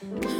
Thanks.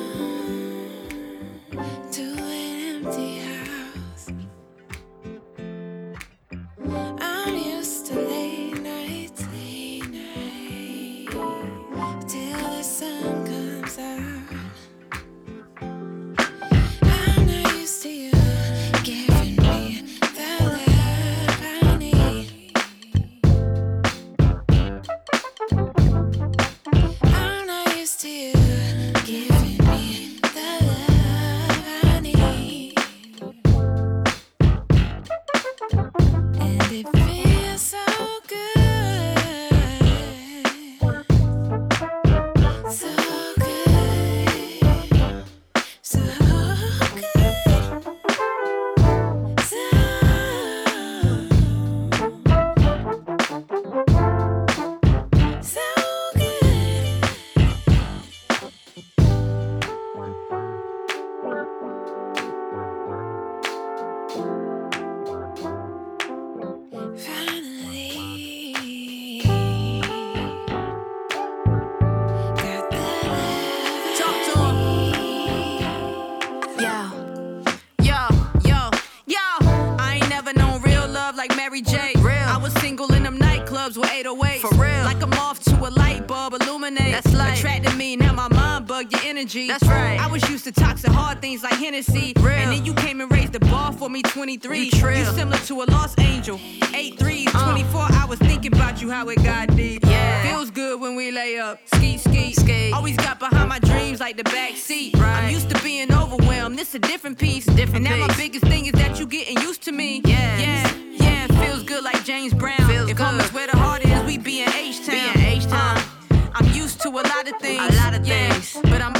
23. You, you similar to a lost angel. Eight threes, uh. 24 hours thinking about you, how it got deep. Yeah. Feels good when we lay up. Ski, ski, ski. Always got behind my dreams like the back seat. Right. I'm used to being overwhelmed. This a different piece. Different and now piece. my biggest thing is that you getting used to me. Yeah. Yeah. Yeah. Feels good like James Brown. Feels if good. home is where the heart is, we be in H-Town. Be in H-Town. Uh, I'm used to a lot of things. A lot of yeah. things. But I'm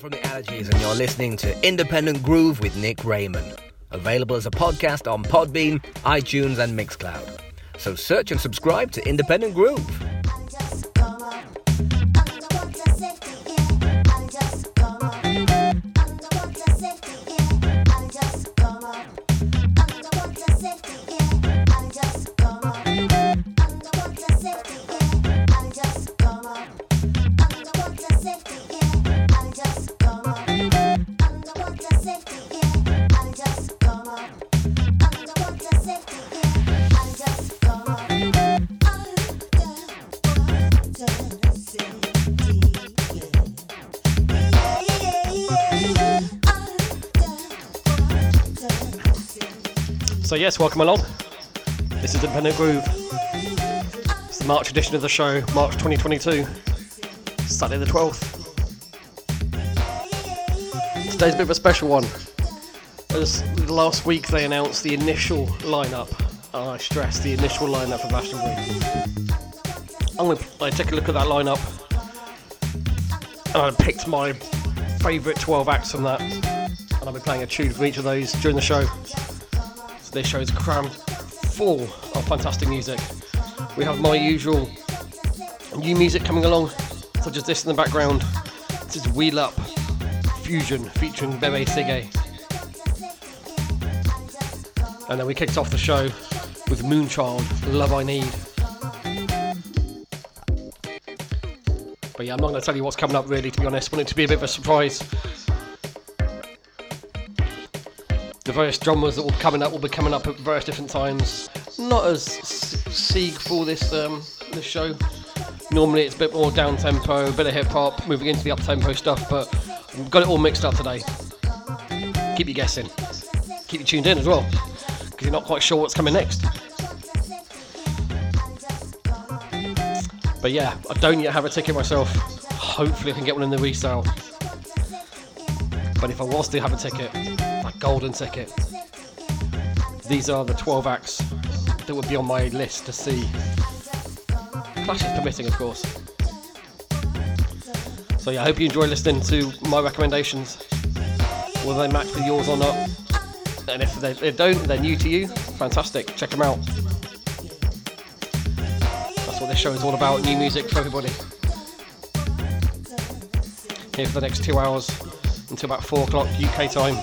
From the Allergies, and you're listening to Independent Groove with Nick Raymond. Available as a podcast on Podbean, iTunes, and Mixcloud. So search and subscribe to Independent Groove. So, yes, welcome along. This is Independent Groove. It's the March edition of the show, March 2022, Saturday the 12th. Today's a bit of a special one. As last week they announced the initial lineup, and I stress the initial lineup for Glastonbury. I'm going to take a look at that lineup, and I picked my favourite 12 acts from that, and I'll be playing a tune from each of those during the show. This show is crammed full of fantastic music. We have my usual new music coming along, such as this in the background. This is Wheel Up Fusion featuring Bebe Sige. And then we kicked off the show with Moonchild, Love I Need. But yeah, I'm not going to tell you what's coming up really, to be honest. I want it to be a bit of a surprise. The various genres that will be coming up will be coming up at various different times. Not as sieg for this um, this show. Normally it's a bit more down tempo, a bit of hip hop, moving into the up tempo stuff, but we've got it all mixed up today. Keep you guessing. Keep you tuned in as well, because you're not quite sure what's coming next. But yeah, I don't yet have a ticket myself. Hopefully, I can get one in the resale. But if I was to have a ticket, a golden ticket, these are the 12 acts that would be on my list to see. Clashes permitting, of course. So yeah, I hope you enjoy listening to my recommendations, whether they match with yours or not. And if they, they don't, they're new to you, fantastic, check them out. That's what this show is all about, new music for everybody. Here for the next two hours until about four o'clock UK time.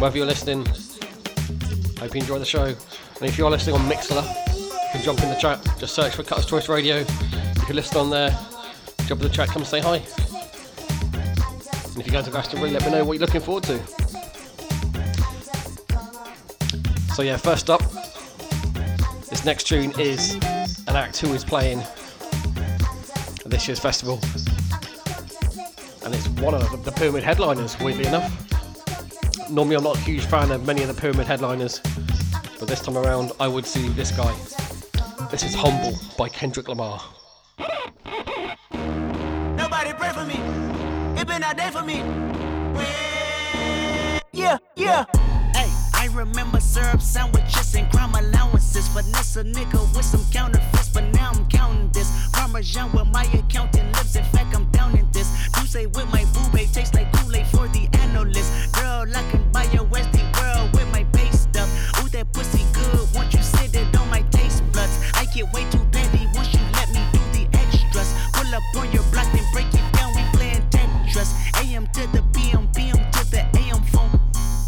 Wherever you're listening, hope you enjoy the show. And if you're listening on Mixlr, you can jump in the chat, just search for Cutter's Choice Radio. You can listen on there, jump in the chat, come and say hi. And if you go to Glastonbury, let me know what you're looking forward to. So yeah, first up, this next tune is an act who is playing at this year's festival. And it's one of the Pyramid headliners, weirdly enough. Normally I'm not a huge fan of many of the Pyramid headliners, but this time around I would see this guy. This is Humble by Kendrick Lamar. Nobody pray for me. It been a day for me. Yeah, yeah. Hey, I remember syrup sandwiches and crime allowances. Vanessa nigga with some counterfeits, but now I'm counting this. Parmesan with my accountant lips. In fact, I'm down in this. You say with my boo babe tastes like Kool-Aid for the analyst. Your Westie world with my base stuff. Ooh, that pussy good. Once you sit it on my taste buds, I get way too petty once you let me do the extras. Pull up on your block, then break it down. We playing Tetris. AM to the PM, PM to the AM phone.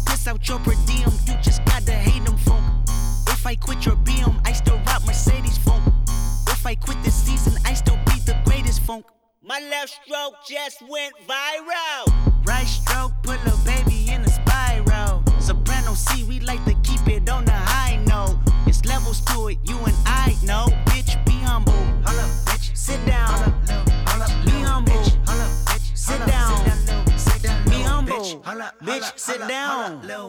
Piss out your per diem, you just gotta hate them phone. If I quit your BM, I still rock Mercedes phone. If I quit this season, I still be the greatest funk. My left stroke just went viral. Right stroke put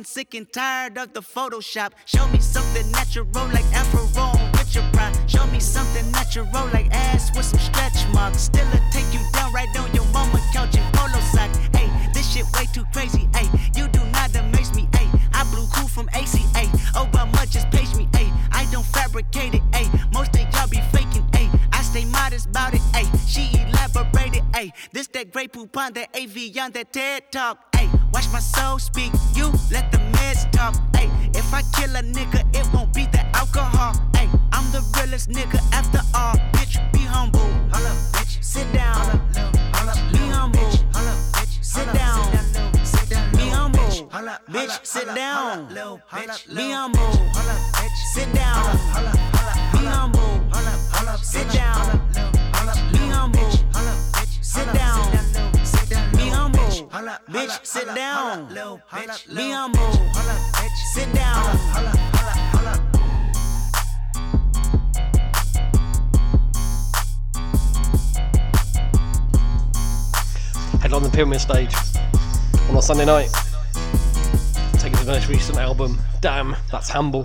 Fucking sick and tired of the Photoshop. Show me something natural like Afro with your pride. Show me something natural like ass with some stretch marks. Still a take you down right on your mama couch in polo socks. Hey, this shit way too crazy. Hey, you do not amaze me. Hey, I blew cool from ACA. Obama just page me. Hey, I don't fabricate it. This that great poop on that AV on that TED talk. Hey, watch my soul speak. You let the meds talk. Hey, if I kill a nigga, it won't be the alcohol. Hey, I'm the realest nigga after all. Bitch, be humble. Holla, bitch. Sit down. Be humble. Sit down. Be humble. Bitch, sit down. Be humble. Holla, bitch. Sit down. Be humble. Sit down. Be humble. Holla, bitch. Sit down. Be humble. Bitch, sit down. Be humble. Sit down. Head on the Pyramid stage on a Sunday night. Taking the most recent album, Damn, that's Humble.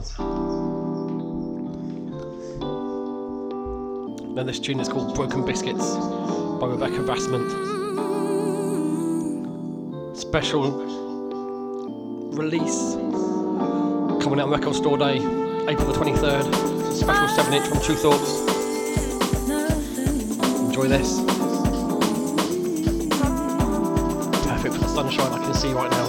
Then this tune is called Broken Biscuits by Rebecca Vasmant. Special release coming out on Record Store Day, April the 23rd. It's a special 7 inch from Tru Thoughts. Enjoy this. Perfect for the sunshine I can see right now.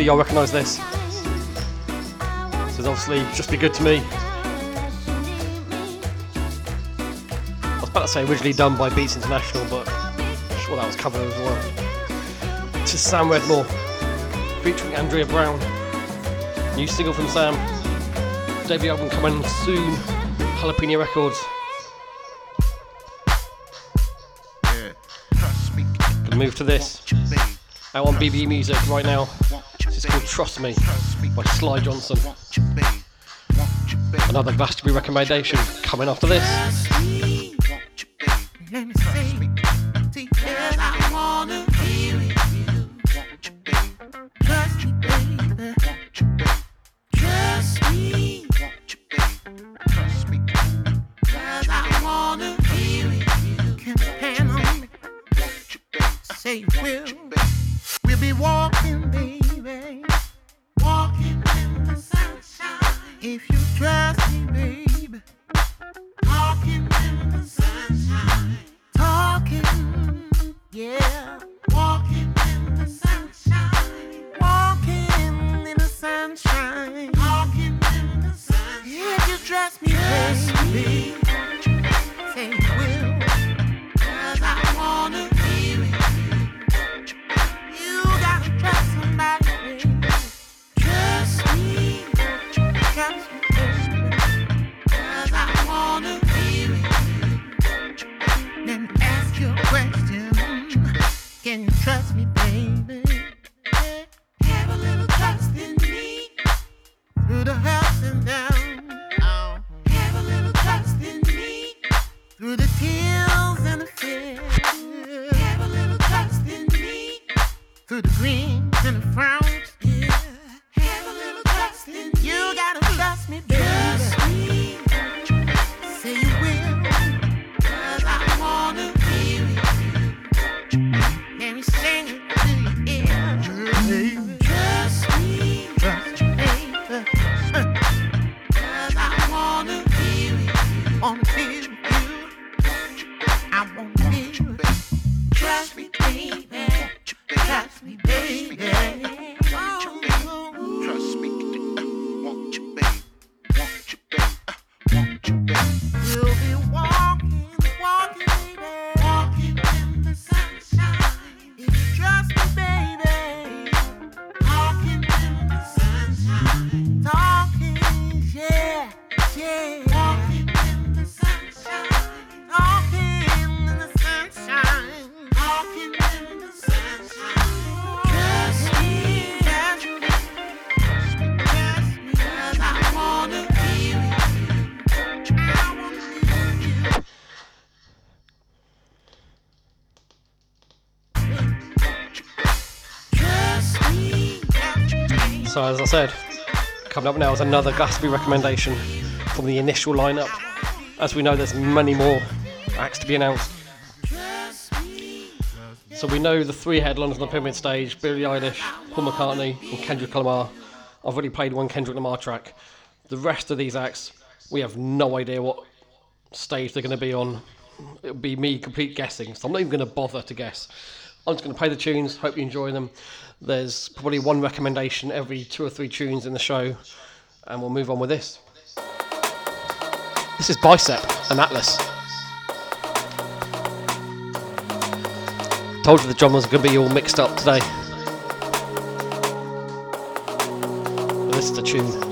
Hopefully, y'all recognise this. This is obviously Just Be Good to Me. I was about to say originally done by Beats International, but I'm sure that was covered as well. This is Sam Redmore featuring Andrea Brown. New single from Sam. Debut album coming soon. Jalapeno Records. Move to this. Out on BB Music right now. This is called Trust Me by Sly Johnson. Another Glastonbury recommendation coming after this. Said, coming up now is another Glastonbury recommendation from the initial lineup. As we know, there's many more acts to be announced. So we know the three headliners on the pyramid stage: Billie Eilish, Paul McCartney, and Kendrick Lamar. I've already played one Kendrick Lamar track. The rest of these acts, we have no idea what stage they're going to be on. It'll be me complete guessing, so I'm not even going to bother to guess. I'm just going to play the tunes. Hope you enjoy them. There's probably one recommendation every two or three tunes in the show, and we'll move on with this. This is Bicep and Atlas. Told you the drummers are going to be all mixed up today. This is the tune.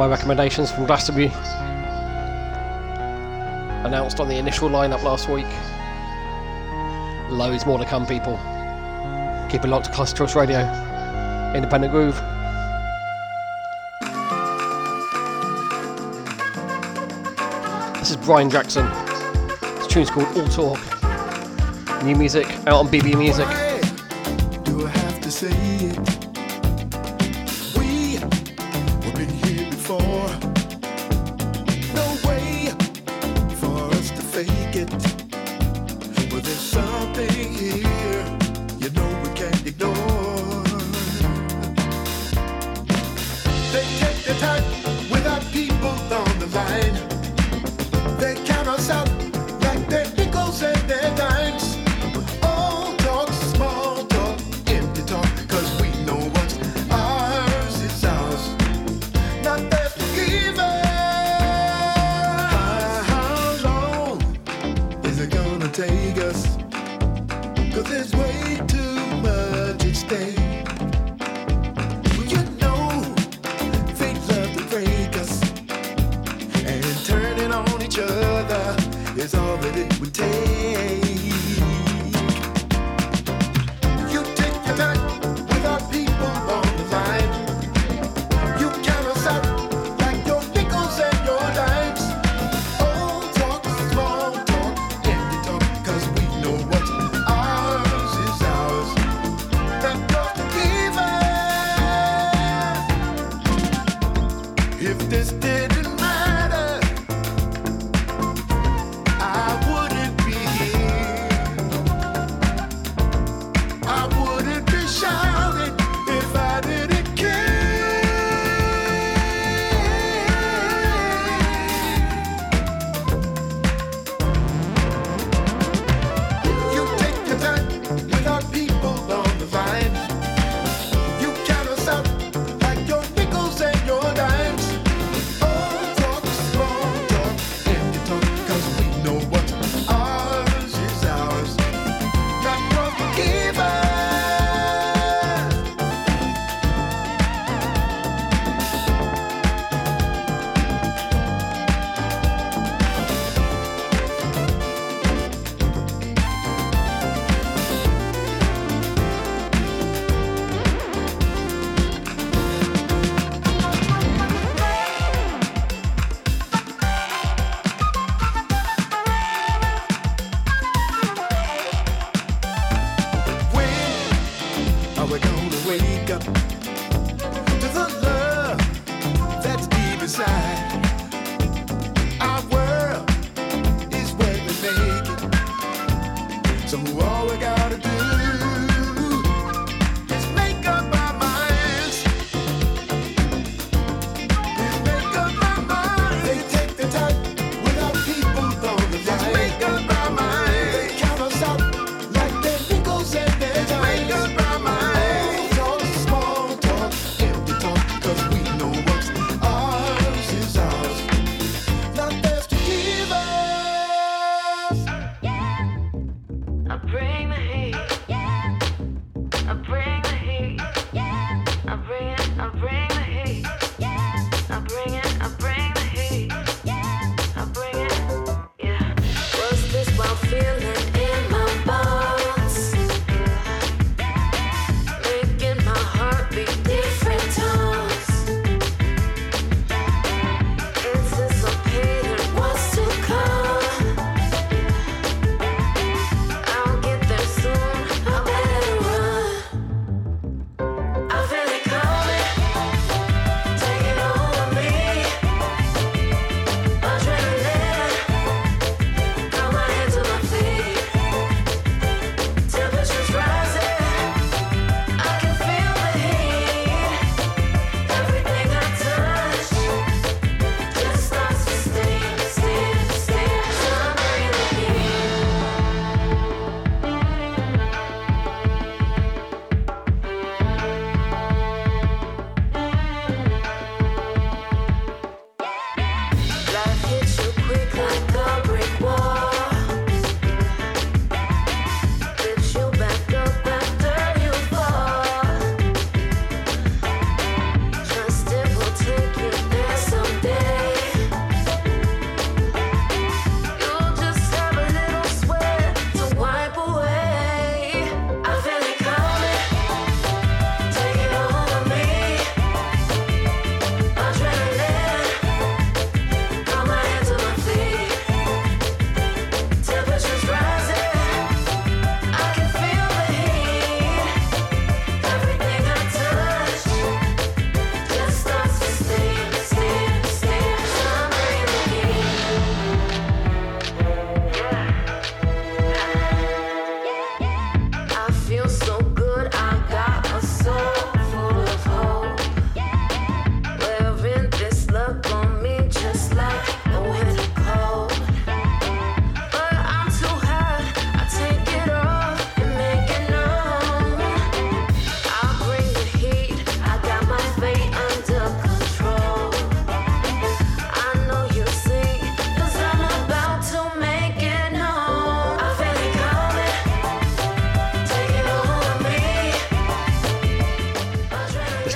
my recommendations from Glastonbury, announced on the initial lineup last week. Loads more to come, people. Keep it locked to Classic Choice Radio, Independent Groove. This is Brian Jackson. This tune's called All Talk. New music out on BB Music. is all that it would take.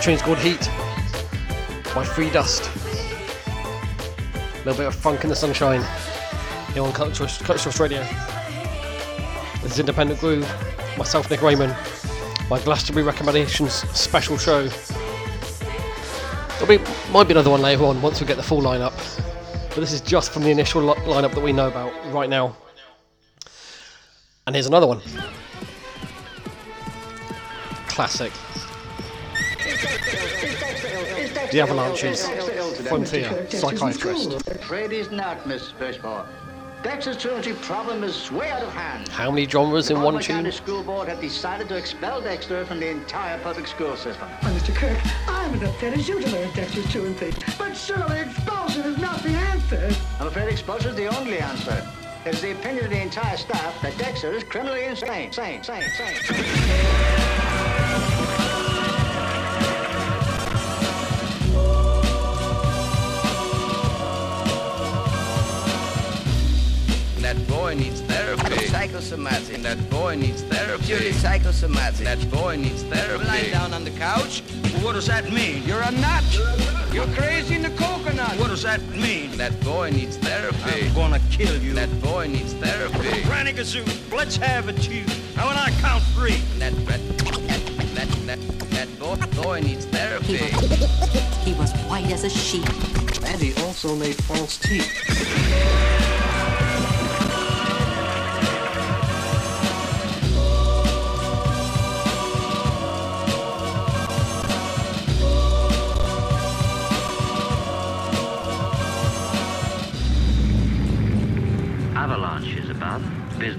Tune's called Heat by Free Dust. A little bit of funk in the sunshine here on Culturist, Culturist Radio. This is Independent Groove, myself, Nick Raymond, my Glastonbury Recommendations special show. There'll be, might be another one later on once we get the full lineup, but this is just from the initial li- lineup that we know about right now. And here's another one. Classic. The Avalanches, Frontier, Psychiatrist. Afraid he's not, Miss Birchmore. Dexter's truancy problem is way out of hand. How many genres in one Baltimore tune? County School Board have decided to expel Dexter from the entire public school system. Well, Mr. Kirk, I'm as upset as you to learn Dexter's truancy. But surely expulsion is not the answer. I'm afraid expulsion is the only answer. It is the opinion of the entire staff that Dexter is criminally insane. Sane, sane, sane. Psychosomatic. That boy needs therapy. Purely psychosomatic. That boy needs therapy. Lying down on the couch? What does that mean? You're a nut. You're crazy in the coconut. What does that mean? That boy needs therapy. I'm gonna kill you. That boy needs therapy. Granny Gazoo, let's have it, you. Now when I count three. That that that that, that boy, boy needs therapy. He was white as a sheet. And he also made false teeth.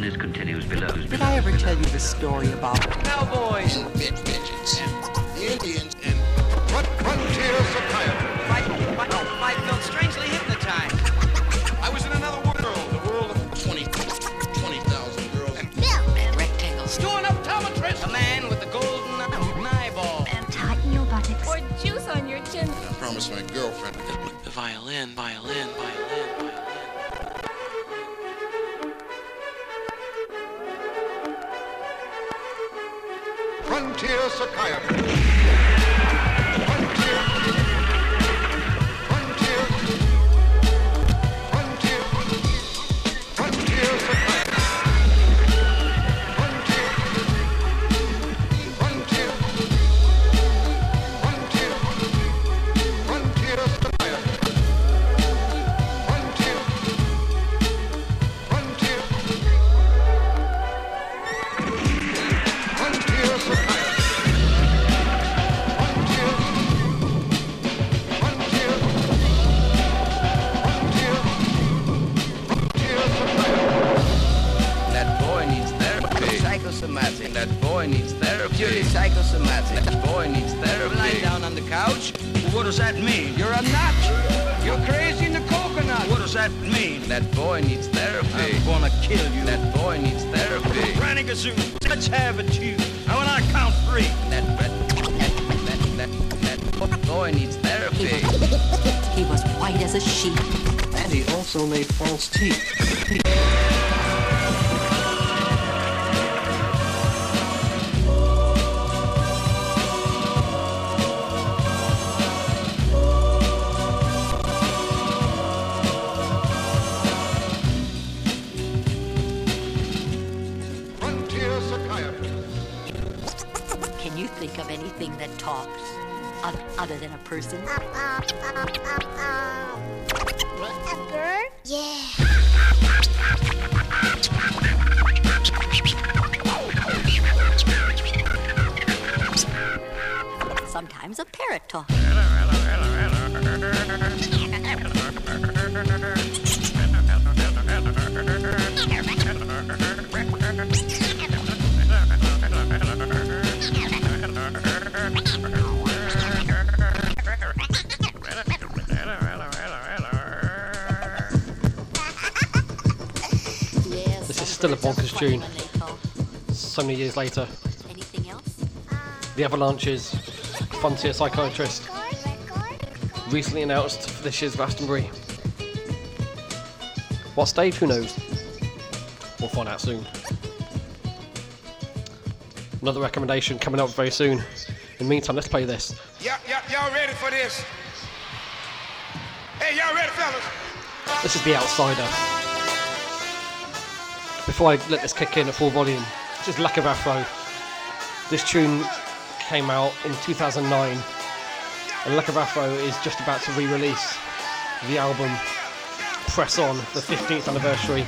Business continues below. Did I ever tell you the story about Cowboys. Bitch, bitches. The Indians Frontier Psychosomatic. That boy needs therapy. Purely psychosomatic. That boy needs therapy. Lying down on the couch? What does that mean? You're a nut. You're crazy in the coconut. What does that mean? That boy needs therapy. I'm gonna kill you. That boy needs therapy. Granny Gazoo, let's have it, you. Now when I count three. That that that that, that boy needs therapy. He was white as a sheet. And he also made false teeth. Than a person? Tune. So many years later. The Avalanches, Frontier Psychiatrist, recently announced for this year's Glastonbury. What stage? Who knows? We'll find out soon. Another recommendation coming up very soon In the meantime, let's play this. Y'all, y'all, y'all ready for this? Hey, y'all ready, fellas? This is The Outsider. Before I let this kick in at full volume, is Lack of Afro. This tune came out in 2009, and Lack of Afro is just about to re release the album Press On, the 15th anniversary,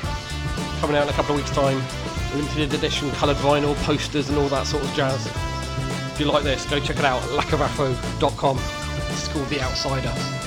coming out in a couple of weeks' time. Limited edition coloured vinyl, posters, and all that sort of jazz. If you like this, go check it out at lackofafro.com. It's called The Outsider.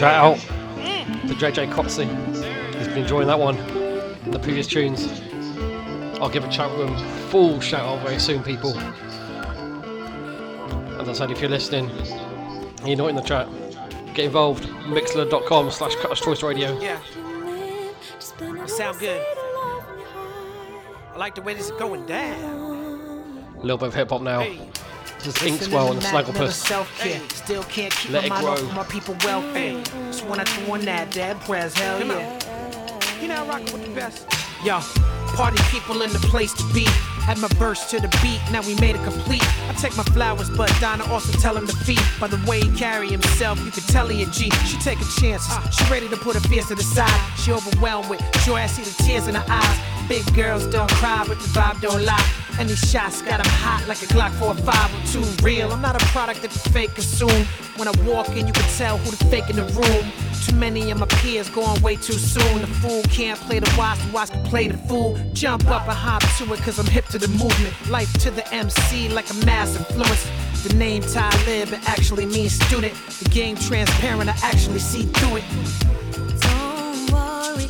Shout out mm. whiz. to JJ Cotsey. He's been enjoying that one in the previous tunes. I'll give a chat room full shout out very soon, people. As I said, if you're listening, you're not in the chat, get involved. Mixlr.com slash Cutter's Choice Radio. Yeah. Sound good. I like the way this is going down. A little bit of hip hop now. This is Inkswell and the Snagglepuss. Self-care. Still can't keep Let my it mind grow. off my people welfare. Just when I throw on that dad press, hell Come yeah. You know I rock with the best. Yo, party people in the place to be. Had my verse to the beat, now we made it complete. I take my flowers, but Donna also tell him to feed. By the way he carry himself, you can tell he a G. She taking chances, uh, she ready to put her fears to the side. She overwhelmed with joy, I see the tears in her eyes. Big girls don't cry, but the vibe don't lie. And these shots got 'em hot like a Glock 4 or 5 or 2. Real, I'm not a product that the fake consume. When I walk in, you can tell who the fake in the room. Too many of my peers going way too soon. The fool can't play the wise, the wise can play the fool. Jump up and hop to it, cause I'm hip to the movement. Life to the MC like a mass influence. The name Talib, it actually means student. The game transparent, I actually see through it. Don't worry,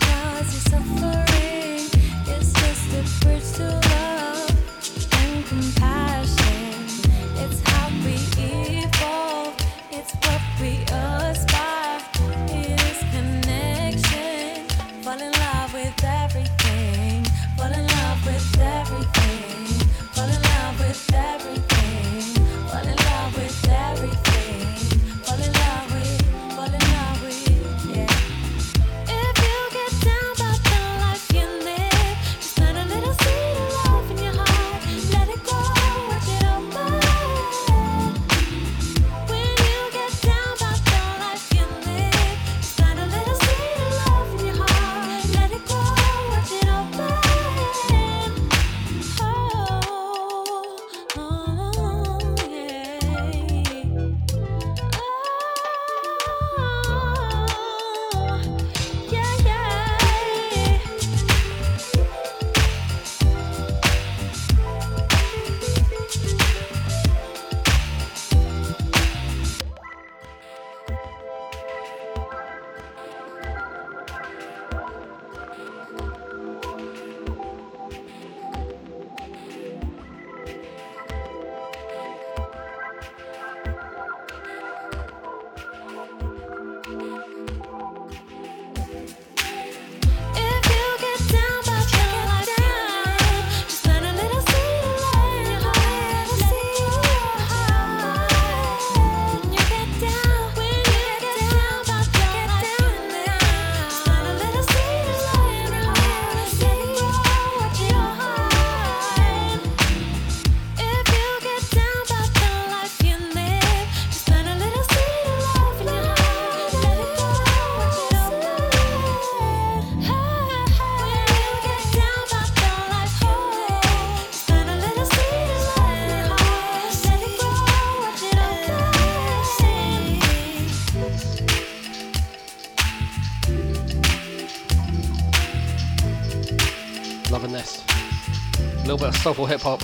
soulful hip hop.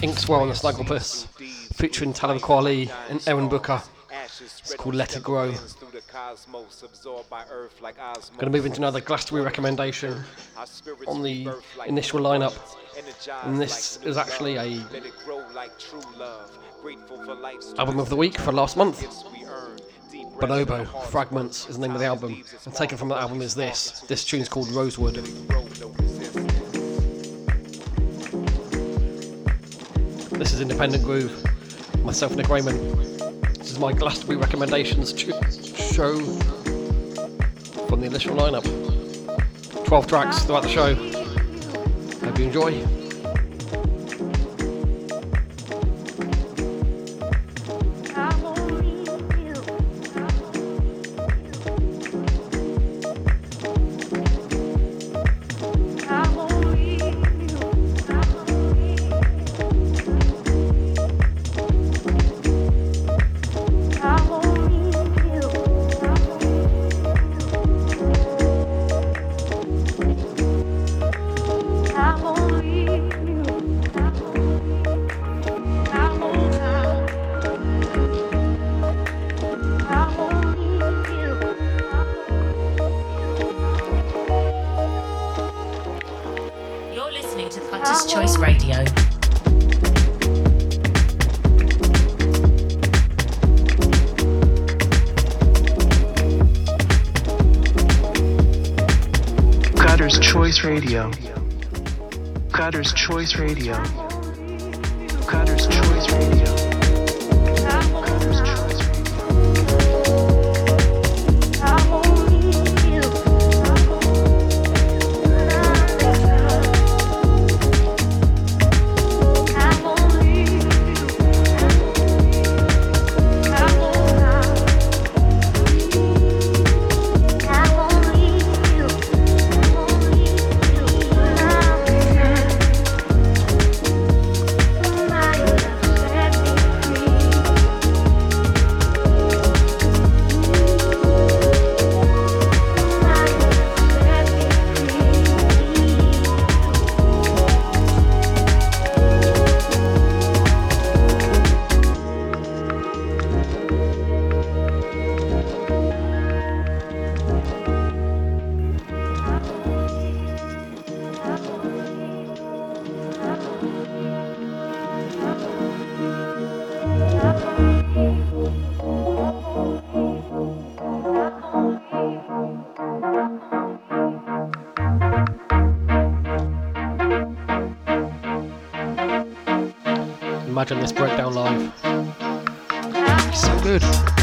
Inkswell and the Snugglepuss, featuring Talib Kweli and Aaron Booker. It's called Let It Grow. Gonna move into another Glastonbury recommendation on the initial lineup. And this is actually a album of the week for last month. Bonobo Fragments is the name of the album. And taken from that album is this. This tune's called Rosewood. This is Independent Groove. Myself, Nick Raymond. This is my Glastonbury recommendations tu- show from the initial lineup. 12 tracks throughout the show. Hope you enjoy. Choice Radio. Imagine this breakdown live. So good.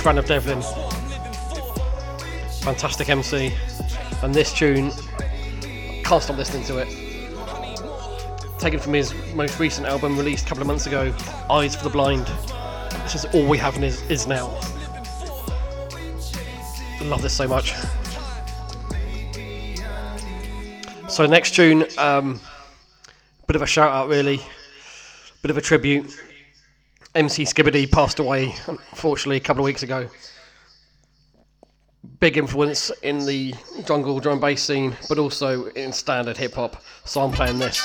Huge fan of Devlin. Fantastic MC. And this tune, can't stop listening to it. Taken from his most recent album released a couple of months ago, Eyes for the Blind. This is all we have is, is now. Love this so much. So next tune, um, bit of a shout out really, bit of a tribute. MC Skibadee passed away, unfortunately, a couple of weeks ago. Big influence in the jungle drum bass scene, but also in standard hip hop. So I'm playing this.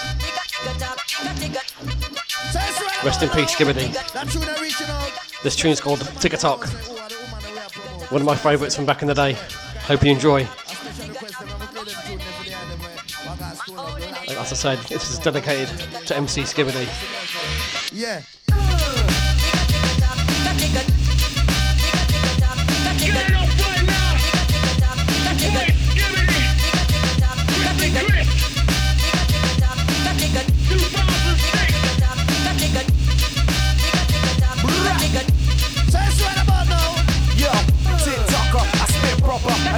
Rest in peace, Skibadee. This tune's called Tick a Tock. One of my favourites from back in the day. Hope you enjoy. As I said, this is dedicated to MC Skibadee. Yeah.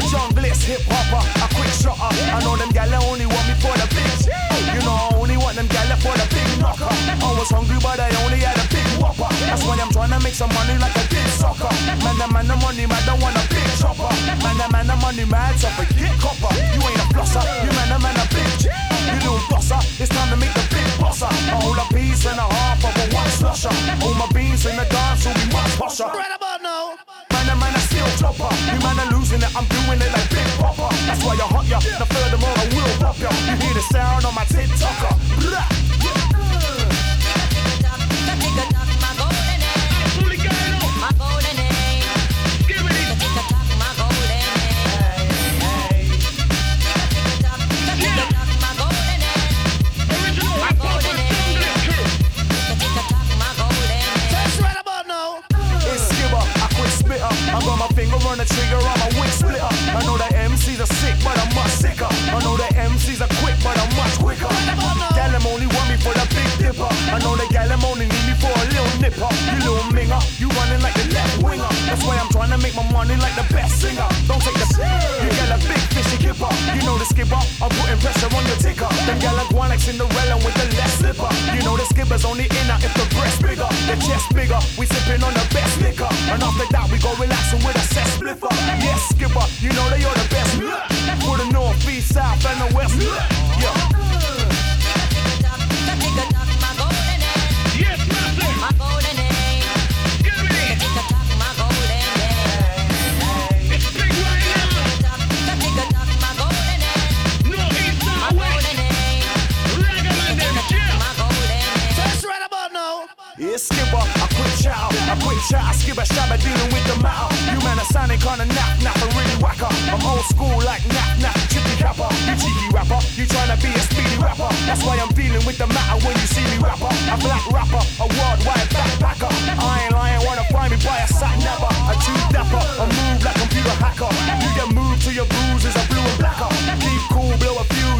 A junglist hip hopper, a quick shotter. I know them gal only want me for the bitch. You know I only want them gal for the big knocker. I was hungry but I only had a big whopper. That's why I'm trying to make some money like a big soccer. Man, the man, the money man, don't want a big chopper. Man, the man, the money man, so forget copper. You ain't a flosser, you man, the man, a bitch. You little bosser, it's time to make the big bosser. A whole a piece and a half of a one slusher. All my beans in the dance will be much posher. Right about now. Man, a man, a steel chopper. You man are losing it, I'm doing it like Big Popper. That's why you're hot ya. Now furthermore, I will pop ya. You hear the sound on my TikToker. Blah. My finger the trigger, I'm a wig splitter. I know that MCs are sick, but I'm much sicker. I know the MCs are quick, but I'm much quicker. Gal, them only want me for the big dipper. I know the gal, them only need me for a little nipper. You little minger, you running like the left winger. That's why I'm trying to make my money like the best singer. Don't take the you gal a big fishy and kipper. You know the skipper, I'm putting pressure on your ticker. Them gal are like Cinderella with the left slipper. You know the skipper's only in if the breast bigger, the chest bigger. We sipping on the best liquor, and after that we go relaxing with a set spliffer. Yes, skipper, you know that you're the best for the north, east, south, and the west. Yeah. Yes, my golden My golden skipper, I quit chow, I quit chow, skipper, stop dealing with the mouth. You man a sonic on a knock, knock I'm old school like Nap Nap, Chippy Kappa. Cheeky rapper, you tryna be a speedy rapper. That's why I'm dealing with the matter when you see me rapper. A black rapper, a worldwide backpacker. I ain't lying, wanna find me by a sack napper. A two dapper, a move like computer hacker. You get moved to your bruises, a blue and blacker.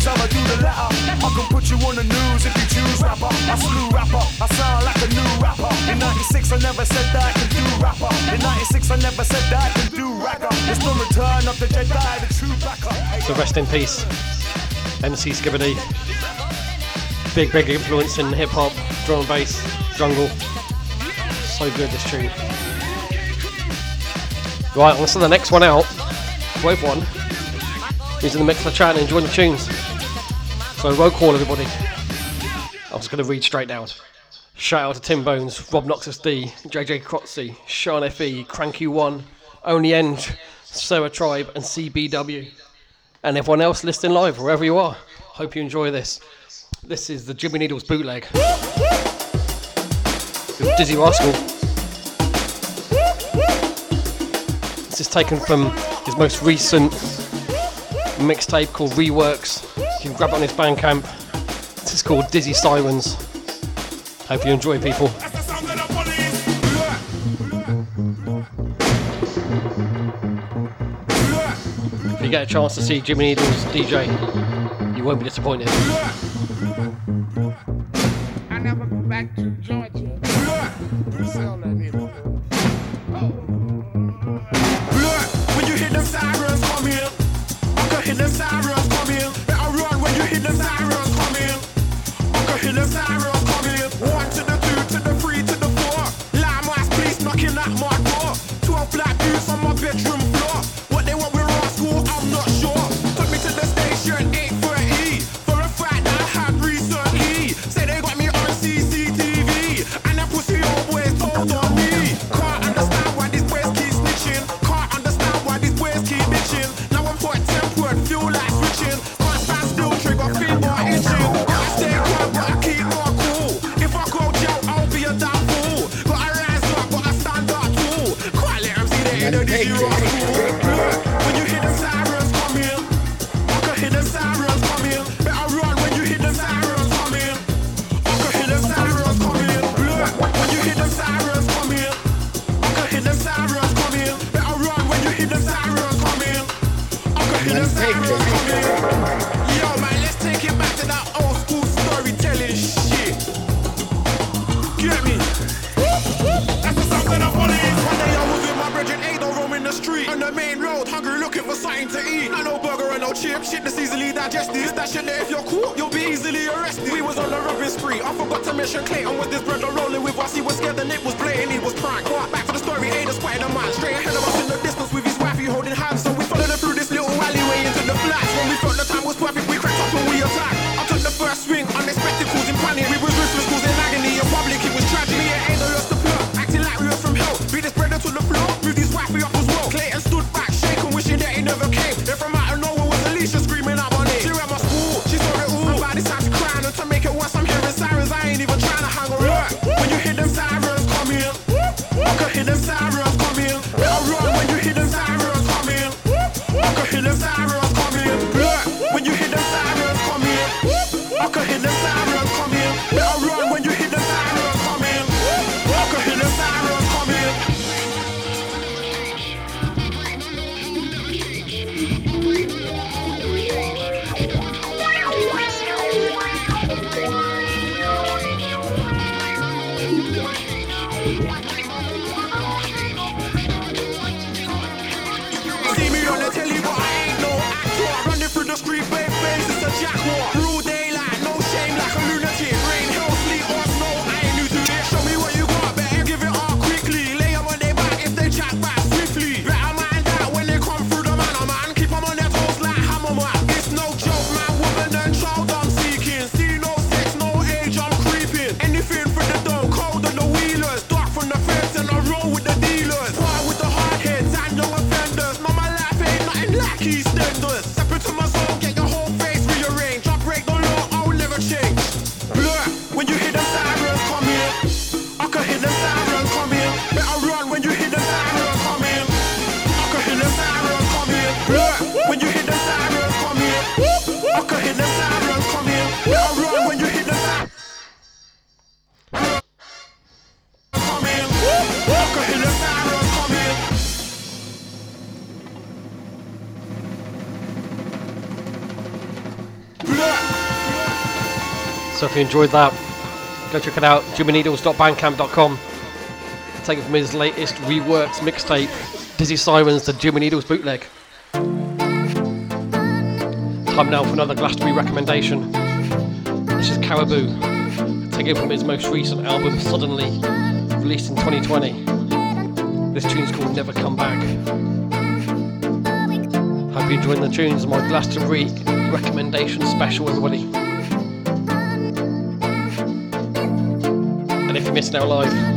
I'ma do the letter. I can put you on the news if you choose rapper. I slew rapper. I sound like a new rapper. In 96, I never said that I can do rapper. In 96, I never said that I can do rapper. It's the return of the Jedi, the true backer. So rest in peace, MC Skibadee. Big, big influence in hip hop, drum and bass, jungle. So good, this tune. Right, on to the next one out. Wave one. Using the Mixlr chat and join the tunes. So roll call, everybody. I'm just going to read straight down. Shout out to Tim Bones, Rob Noxus D, JJ Crotzy, Sean FE, Cranky One, Only End, Sarah Tribe, and CBW. And everyone else listening live, wherever you are. Hope you enjoy this. This is the Jimmy Needles bootleg. Dizzee Rascal. This is taken from his most recent mixtape called Reworks. You can grab it on his Bandcamp. This is called Dizzee Sirens. Hope you enjoy, people. If you get a chance to see Jimmy Needles DJ, you won't be disappointed. you enjoyed that, go check it out. JimmyNeedles.bandcamp.com. it from his latest reworked mixtape, Dizzee Sirens, the Jimmy Needles bootleg. Time now for another Glastonbury recommendation. This is Caribou, taken from his most recent album, Suddenly, released in 2020. This tune's called Never Come Back. Hope you're enjoying the tunes, my Glastonbury recommendation special, everybody. missing now live.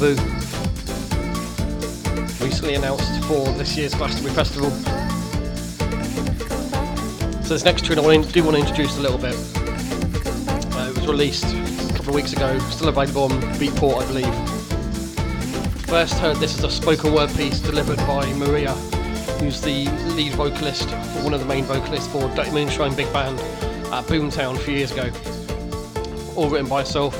By Recently announced for this year's Glastonbury Festival. So this next tune I do want to introduce a little bit. Uh, it was released a couple of weeks ago, still available on Beatport, I believe. First heard this as a spoken word piece delivered by Maria, who's the lead vocalist, or one of the main vocalists for Dirty Moonshine Big Band at Boomtown a few years ago. All written by herself.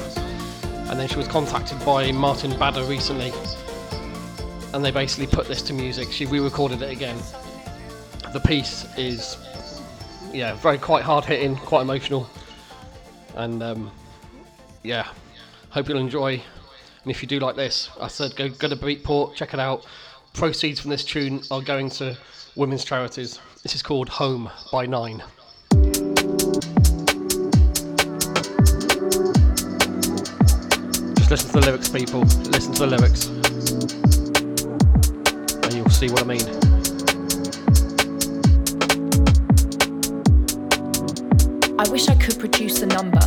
Then she was contacted by Martin Badder recently. And they basically put this to music. She re-recorded it again. The piece is, yeah, very quite hard hitting, quite emotional. And um, yeah, hope you'll enjoy. And if you do like this, I said go go to Beatport, check it out. Proceeds from this tune are going to women's charities. This is called Home by Nine. Listen to the lyrics, people. Listen to the lyrics. And you'll see what I mean. I wish I could produce a number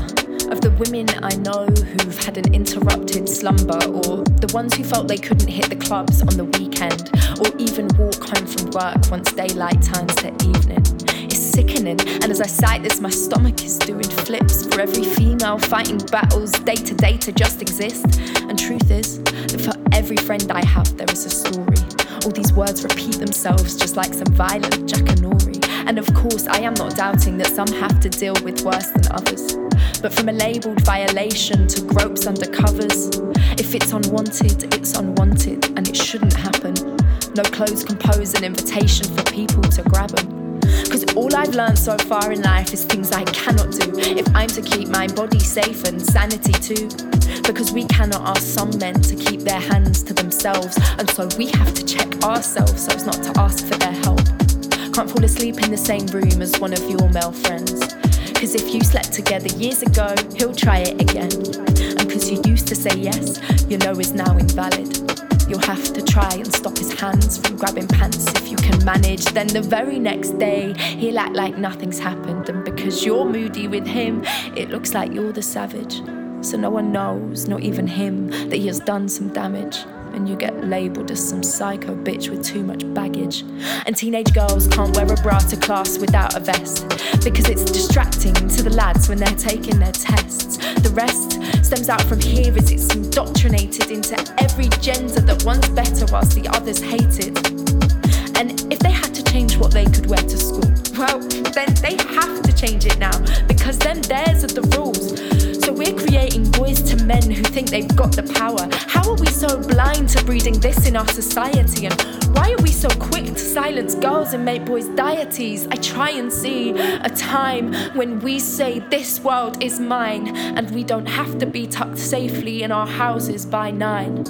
of the women I know who've had an interrupted slumber, or the ones who felt they couldn't hit the clubs on the weekend, or even walk home from work once daylight turns to evening. Sickening, and as I cite this, my stomach is doing flips for every female fighting battles day to day to just exist. And truth is that for every friend I have, there is a story. All these words repeat themselves just like some violent jackanory. And of course, I am not doubting that some have to deal with worse than others. But from a labelled violation to gropes under covers, if it's unwanted, it's unwanted, and it shouldn't happen. No clothes compose an invitation for people to grab them. Cause all I've learned so far in life is things I cannot do if I'm to keep my body safe and sanity too. Because we cannot ask some men to keep their hands to themselves, and so we have to check ourselves so as not to ask for their help. Can't fall asleep in the same room as one of your male friends. Cause if you slept together years ago, he'll try it again. And cause you used to say yes, your no is now invalid. You'll have to try and stop his hands from grabbing pants if you can manage. Then the very next day, he'll act like nothing's happened. And because you're moody with him, it looks like you're the savage. So no one knows, not even him, that he has done some damage. And you get labelled as some psycho bitch with too much baggage. And teenage girls can't wear a bra to class without a vest because it's distracting to the lads when they're taking their tests. The rest stems out from here as it's indoctrinated into every gender that one's better whilst the others hated. And if they had to change what they could wear to school, well, then they have to change it now because then theirs are the rules. So boys to men who think they've got the power. How are we so blind to breeding this in our society? And why are we so quick to silence girls and make boys deities? I try and see a time when we say this world is mine and we don't have to be tucked safely in our houses by nine.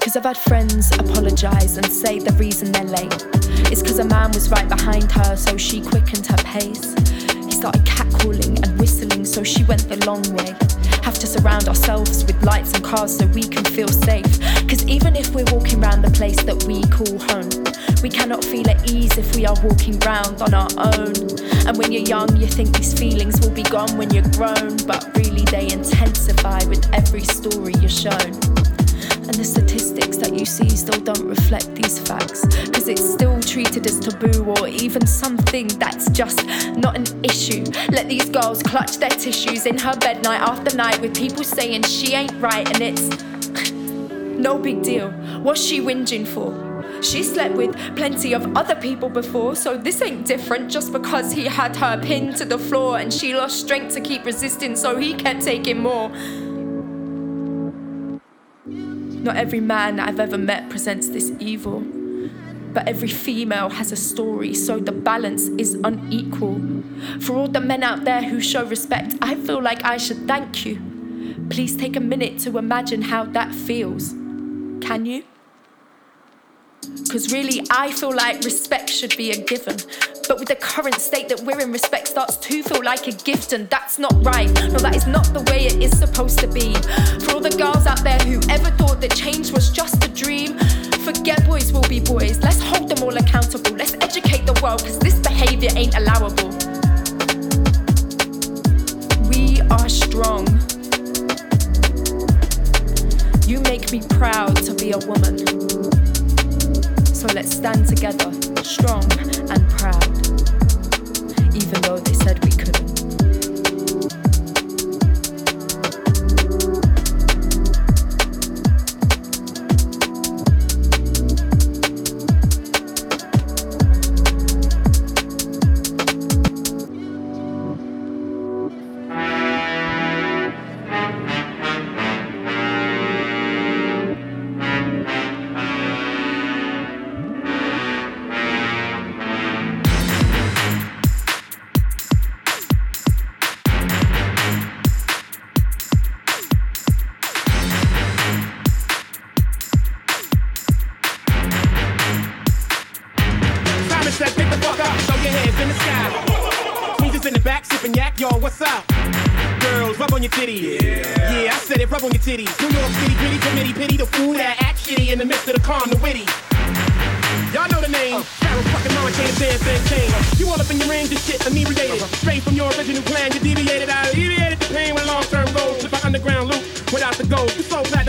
Cause I've had friends apologise and say the reason they're late is cause a man was right behind her, so she quickened her pace. Started catcalling and whistling, so she went the long way. Have to surround ourselves with lights and cars so we can feel safe. Cause even if we're walking around the place that we call home, we cannot feel at ease if we are walking round on our own. And when you're young, you think these feelings will be gone when you're grown, but really they intensify with every story you're shown. And the statistics that you see still don't reflect these facts. Cause it's still treated as taboo or even something that's just not an issue. Let these girls clutch their tissues in her bed night after night with people saying she ain't right and it's no big deal. What's she whinging for? She slept with plenty of other people before, so this ain't different just because he had her pinned to the floor and she lost strength to keep resisting, so he kept taking more. Not every man I've ever met presents this evil, but every female has a story, so the balance is unequal. For all the men out there who show respect, I feel like I should thank you. Please take a minute to imagine how that feels. Can you? Because really, I feel like respect should be a given. But with the current state that we're in, respect starts to feel like a gift, and that's not right. No, that is not the way it is supposed to be. For all the girls out there who ever thought that change was just a dream, forget boys will be boys. Let's hold them all accountable. Let's educate the world, because this behavior ain't allowable. We are strong. You make me proud to be a woman. So let's stand together, strong and proud, even though they said we couldn't.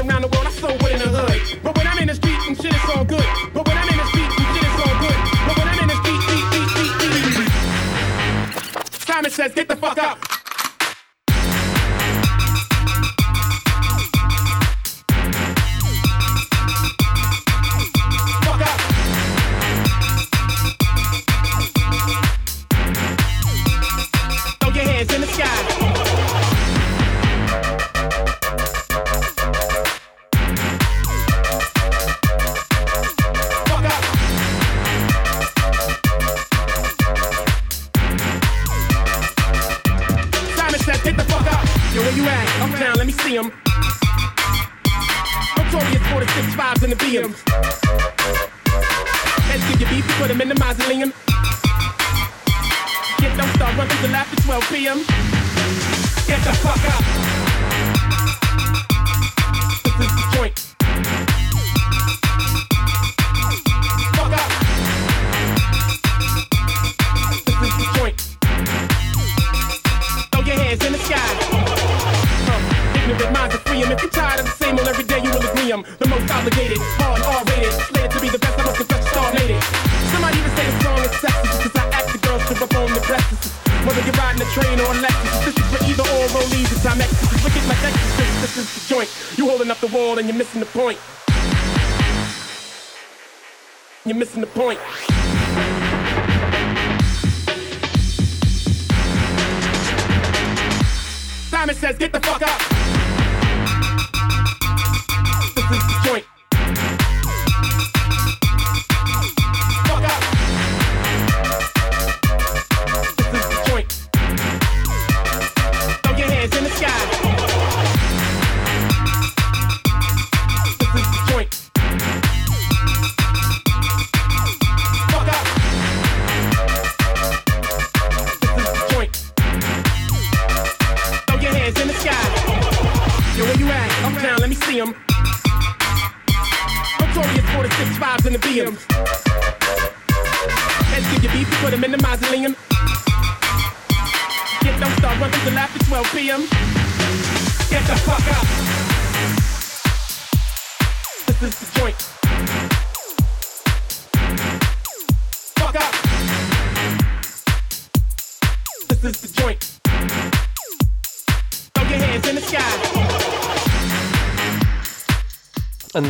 around the world, I throw it in the hood. But when I'm in the street, and shit is all good. But when I'm in the street, some shit is all good. But when I'm in the street. Simon says, get the fuck up!"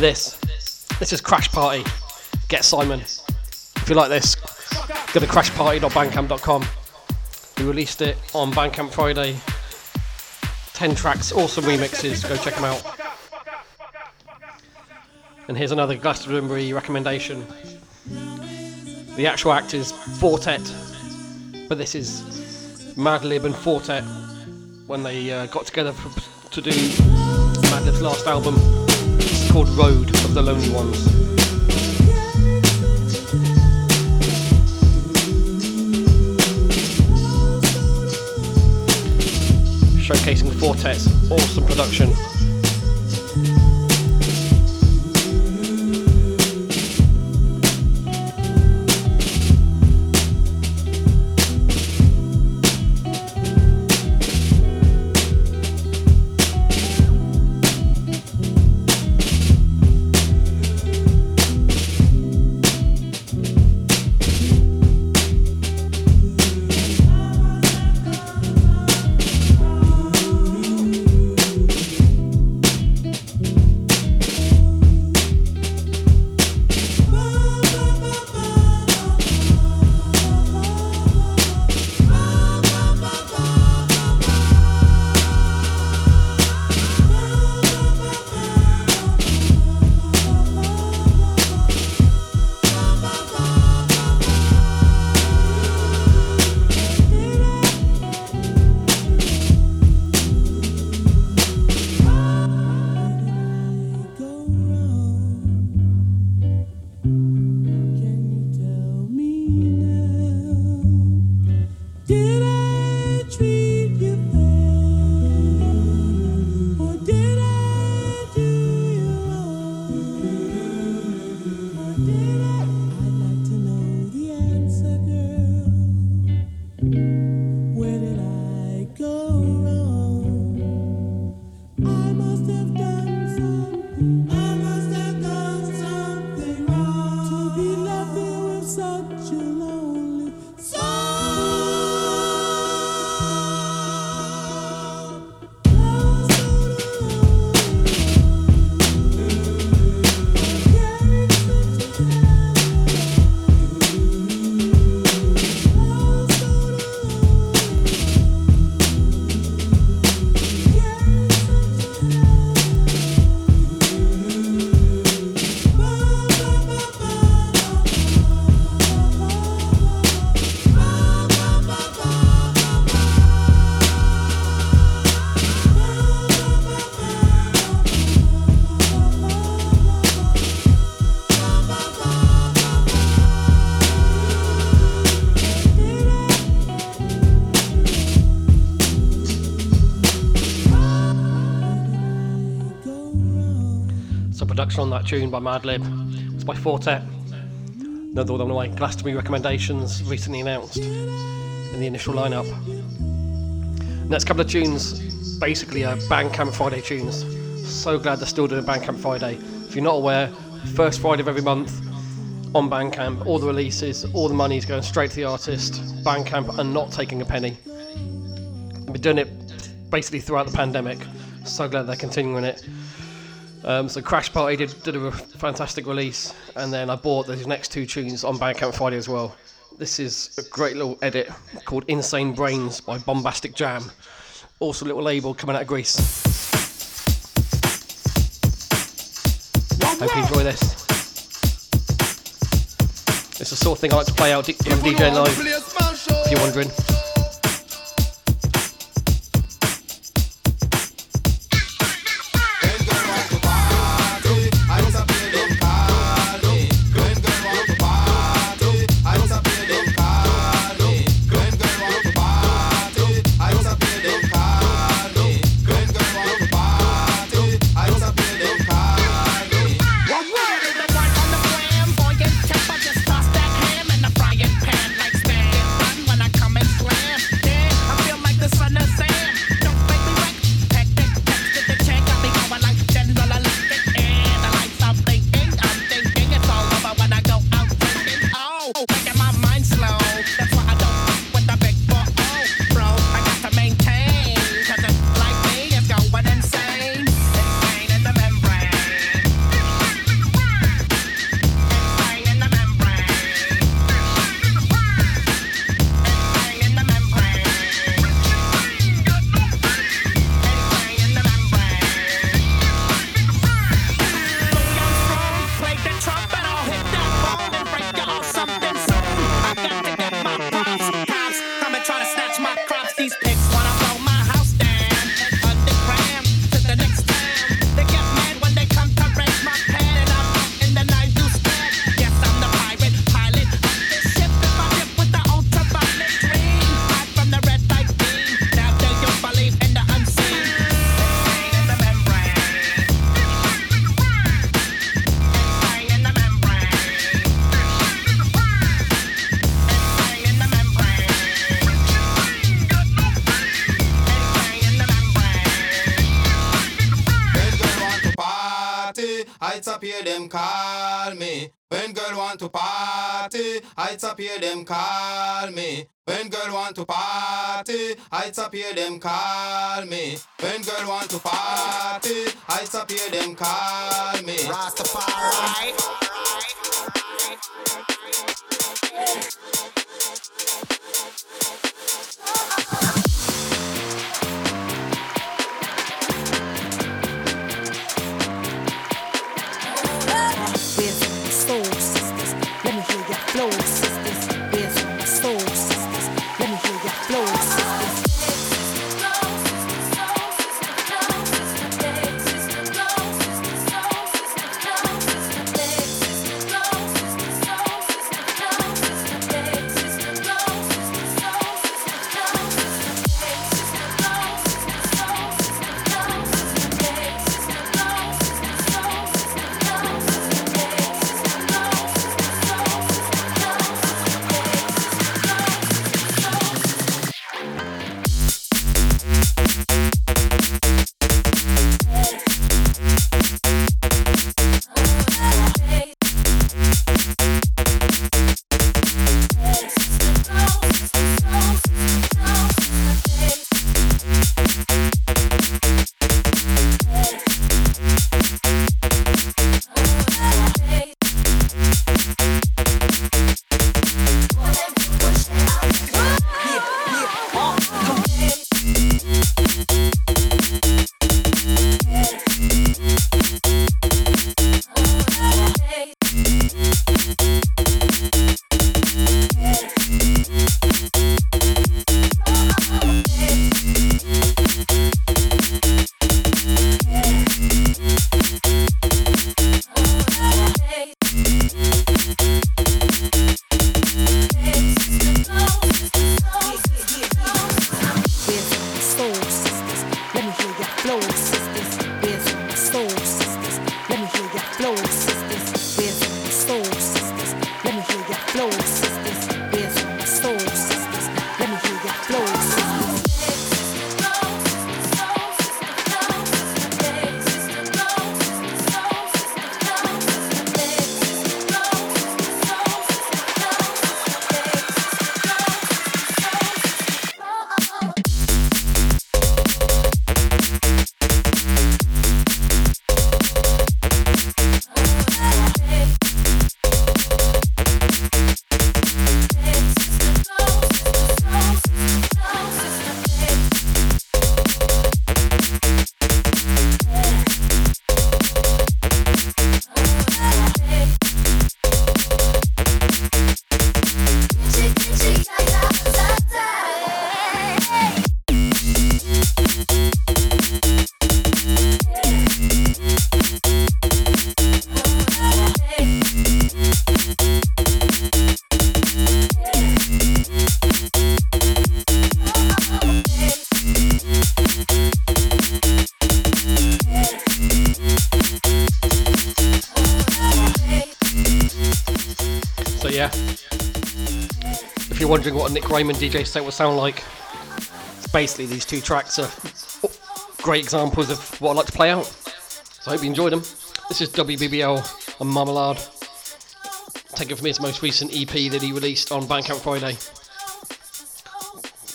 this. This is Crash Party. Get Simon. If you like this, go to crashparty.bandcamp.com. We released it on Bandcamp Friday. 10 tracks, awesome remixes. Go check them out. And here's another Glastonbury recommendation. The actual act is Four Tet, but this is Madlib and Four Tet when they uh, got together for, to do Madlib's last album called Road of the Lonely Ones. showcasing Four Tet's. Awesome production. that tune by Madlib. It's by Four Tet. Another one of my Glastonbury recommendations recently announced in the initial lineup. Next couple of tunes, basically are Bandcamp Friday tunes. So glad they're still doing Bandcamp Friday. If you're not aware, first Friday of every month on Bandcamp, all the releases, all the money is going straight to the artist. Bandcamp are not taking a penny. We've been doing it basically throughout the pandemic. So glad they're continuing it. Um, so Crash Party did, did a fantastic release, and then I bought these next two tunes on Bandcamp Friday as well. This is a great little edit called Insane Brains by Bombastic Jam, also a little label coming out of Greece. Hope you enjoy this. It's the sort of thing I like to play out when DJ live, if you're wondering. heights up here, them call me. When girl want to party, heights up here, them call me. When girl want to party, heights up here, them call me. Rastafari. party. Nick Raymond DJ set would sound like, basically these two tracks are great examples of what I like to play out. So I hope you enjoyed them. This is WBBL and Marmalade. Taken from his most recent EP that he released on Bandcamp Friday.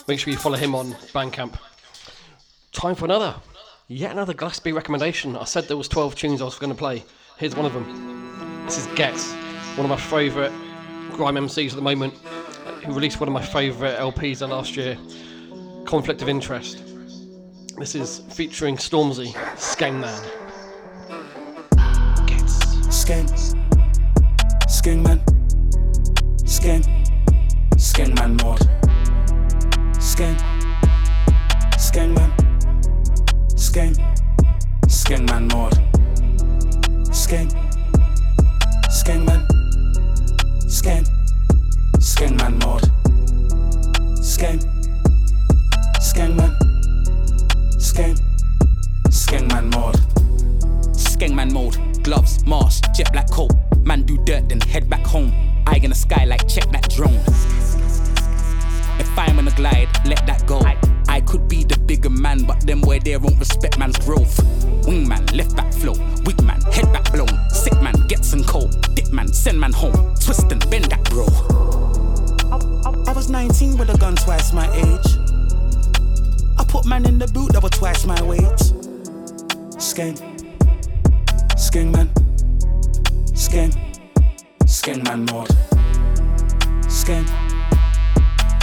Make sure you follow him on Bandcamp. Time for another, yet another Gillespie recommendation. I said there was 12 tunes I was going to play. Here's one of them. This is Ghetts, one of my favourite grime MCs at the moment, who released one of my favourite LPs of last year, Conflict of Interest. This is featuring Stormzy, Skengman. Skeng. Skengman. Skeng. Skengman mod. Skeng. Skengman. Skeng. Skengman mod. Skeng. Skengman. Skeng. Skengman mod. Skeng. Skengman. Skeng. Skengman mod. Skengman mode, gloves, mask, jet black coat. Man do dirt, then head back home. Eye in the sky like check that drone. If I'm on a glide, let that go. I could be the bigger man, but them where they won't respect man's growth. Wingman, left back flow. Weak man, head back blown. Sick man, gets and cold. Dip man, send man home. Twist and bend that bro. I was 19 with a gun twice my age. I put man in the boot that was twice my weight. Skeng. Skeng man. Skeng. Skeng man mod. Skeng.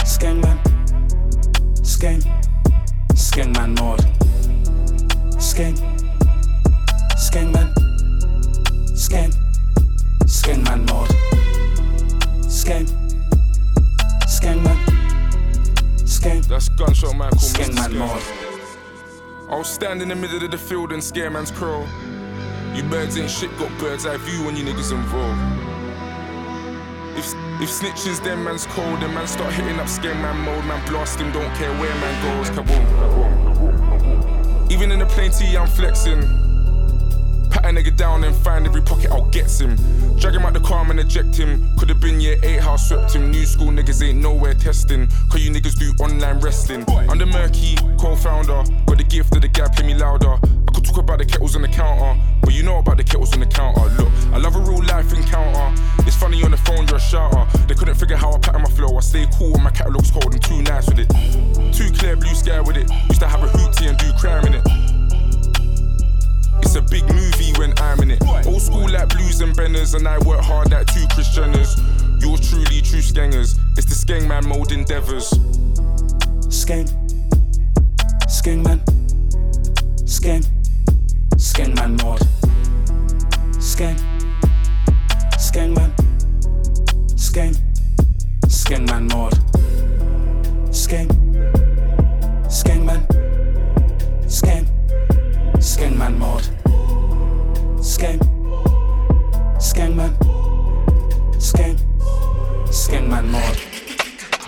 Skeng man. Skeng. Skeng man mod. Skeng. Skeng man. Skeng. Skeng man mod. Skeng. Skeng man. Skeng. That's gunshot Skeng man Skeng. I'll stand in the middle of the field and scare man's crow. You birds ain't shit, got bird's eye view when you niggas involved. If if snitches, then man's cold, then man start hitting up scare man mode, man blast him, don't care where man goes, kaboom. Even in the plain T, I'm flexing. A nigga down and find every pocket I'll gets him. Drag him out the car and eject him. Could have been year eight house swept him. New school niggas ain't nowhere testing. Cause you niggas do online wrestling. I'm the murky co-founder. Got the gift of the gap, hear me louder. I could talk about the kettles on the counter. But you know about the kettles on the counter. Look, I love a real life encounter. It's funny on the phone, you're a shouter. They couldn't figure how I pattern my flow. I stay cool when my catalog's cold. I'm too nice with it. Too clear blue sky with it. Used to have a hootie and do crime in it. It's a big movie when I'm in it. Old school like blues and benners, and I work hard like two Kris Jenners. Yours truly, true skengers. It's the skeng man mode endeavors. Skeng. Skeng man. Skeng. Skeng man mod. Skeng. Skeng man. Skeng. Skeng man mod. Skeng. Skeng man. Skeng. Skeng man mod. Skeng. Skeng man. Skeng. Skeng man mod.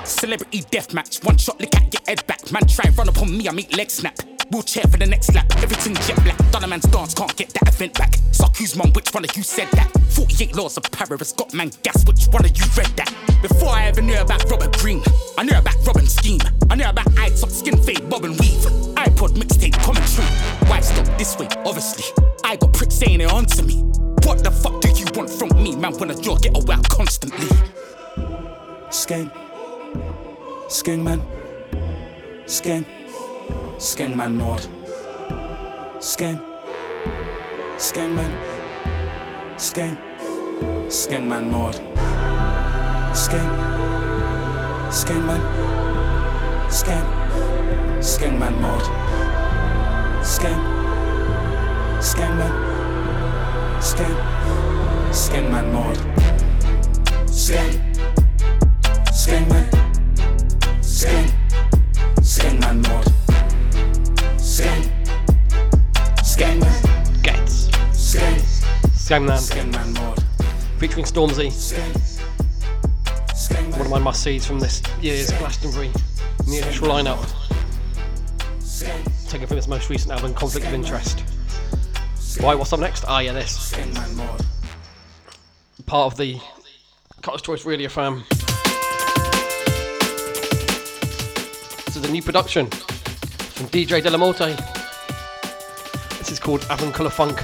Celebrity deathmatch, one shot, lick at your head back. Man, try run up on me, I make leg snap. Wheelchair for the next lap, everything jet black. Done a man's dance, can't get that event back. Suck whose mum, which one of you said that? 48 laws of Paris, got man gas, which one of you read that? Before I ever knew about Robert Greene, I knew about Robin Scheme. I knew about eye top, skin fade, bob and weave. iPod mixtape, commentary. Why stop this way? Obviously, I got pricks saying it onto me. What the fuck do you want from me, man? When I draw, get away constantly. Skeng. Skeng man. Skeng. Skeng man mod. Skeng. Skeng man. Skeng. Skeng man mod. Skeng. Skeng man. Skeng. Skeng man mod. Skeng. Skeng man. Skeng. Skeng man mod. Skeng. Skeng man. Skeng. Skeng man mod. Skeng man. Ghetts. Skeng. Skengman. Mod. Featuring Stormzy. One of my must sees from this year's Glastonbury in the initial lineup. Taken from his most recent album, Conflict of Interest. Why, what's up next? Ah, yeah, this. Part of the Cutter's Choice Radio fam. This is a new production from DJ Delamonte. Called Avon Color Funk.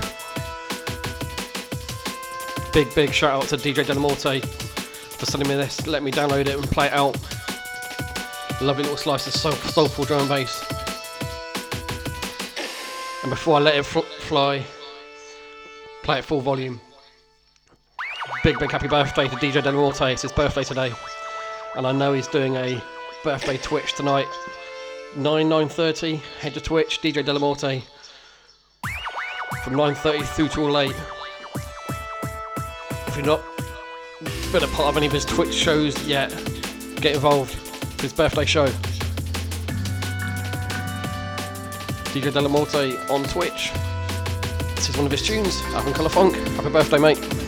Big, big shout out to DJ Delamorte for sending me this, let me download it and play it out. Lovely little slice of soul, soulful drum and bass. And before I let it fl- fly, play it full volume. Big, big happy birthday to DJ Delamorte. It's his birthday today. And I know he's doing a birthday Twitch tonight. 9, 9.30, head to Twitch, DJ Delamonte. From 9.30 through till late. If you're not been a part of any of his Twitch shows yet, get involved. His birthday show. DJ Delamonte on Twitch. This is one of his tunes, Avon Colour Funk. Happy birthday, mate.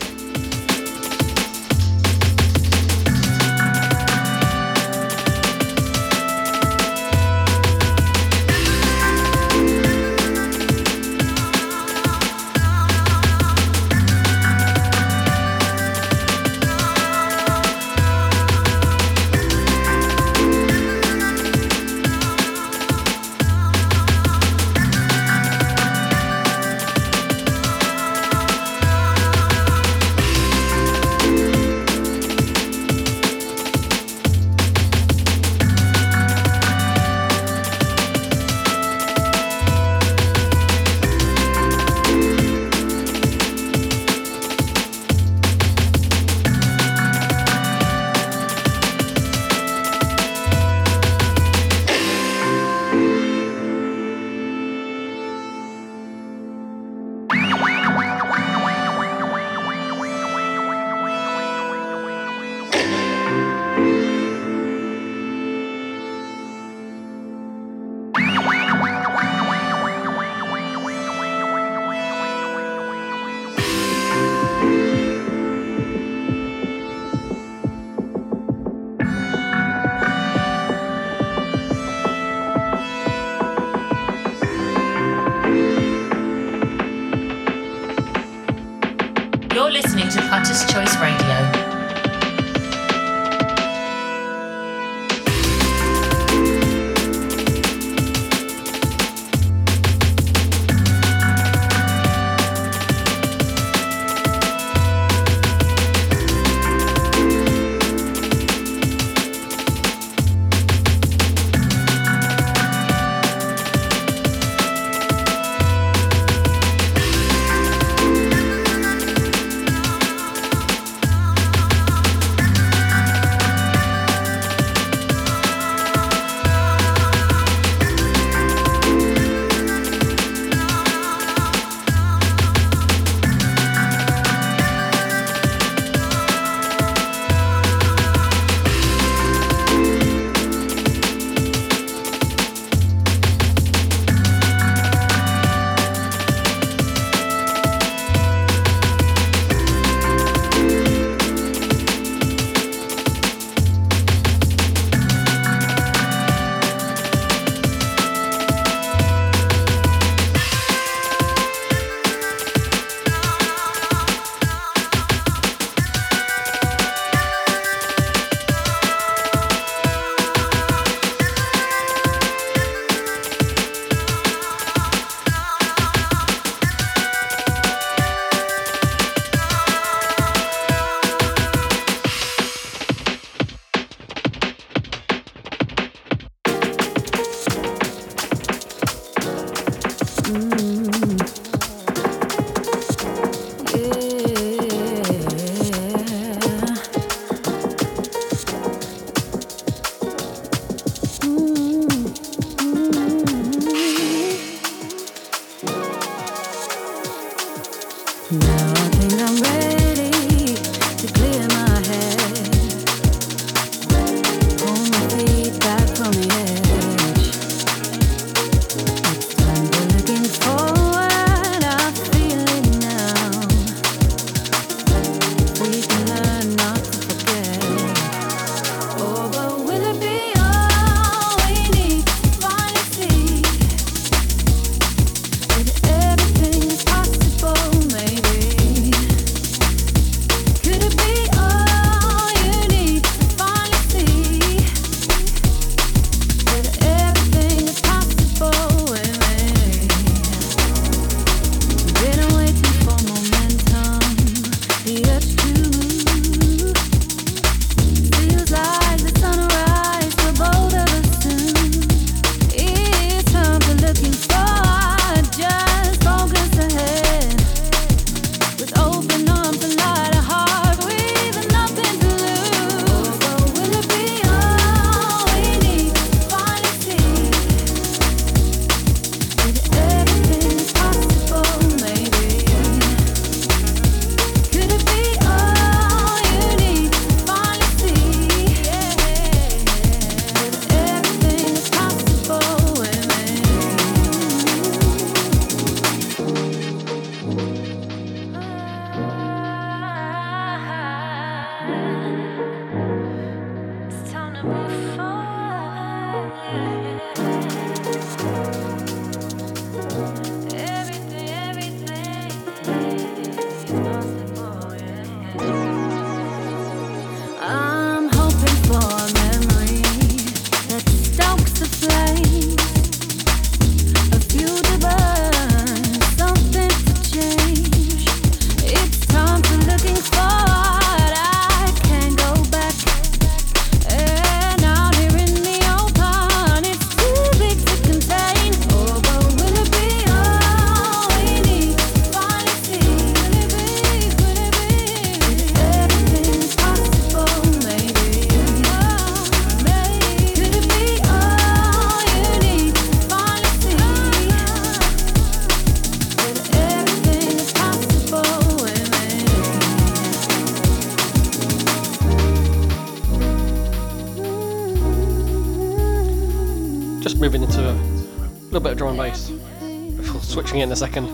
It in a second.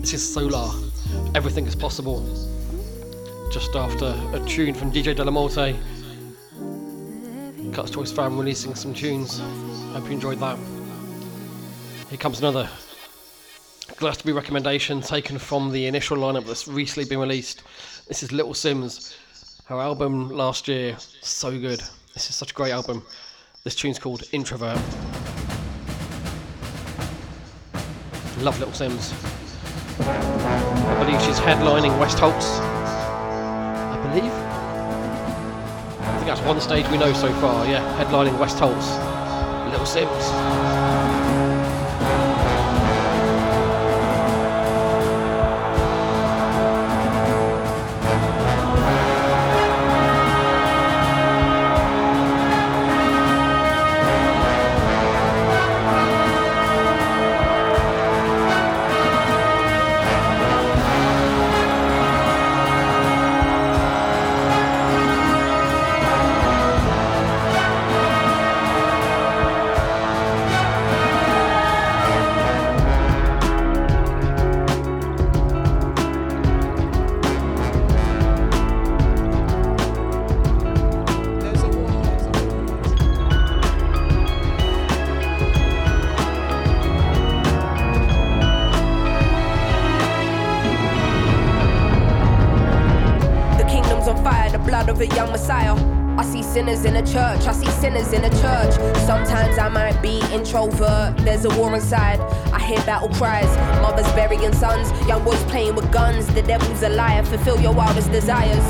This is Solar. Everything is possible. Just after a tune from DJ Delamonte. Cuts Choice fam releasing some tunes. Hope you enjoyed that. Here comes another Glastonbury recommendation taken from the initial lineup that's recently been released. This is Little Simz. Her album last year, so good. This is such a great album. This tune's called Introvert. Love Little Simz. I believe she's headlining West Holts. I believe. I think that's one stage we know so far. Yeah, headlining West Holts. Little Simz. Battle cries, mothers burying sons, young boys playing with guns. The devil's a liar, fulfill your wildest desires.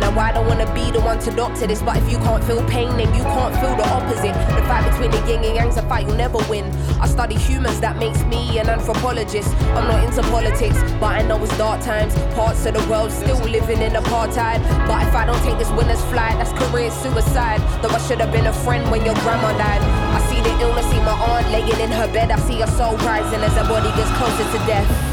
Now I don't wanna be the one to doctor this, but if you can't feel pain, then you can't feel the opposite. The fight between the yin and yang's a fight you'll never win. I study humans, that makes me an anthropologist. I'm not into politics, but I know it's dark times. Parts of the world still living in apartheid. But if I don't take this winner's flight, that's career suicide. Though I should have been a friend when your grandma died. See the illness, see my aunt laying in her bed. I see her soul rising as her body gets closer to death.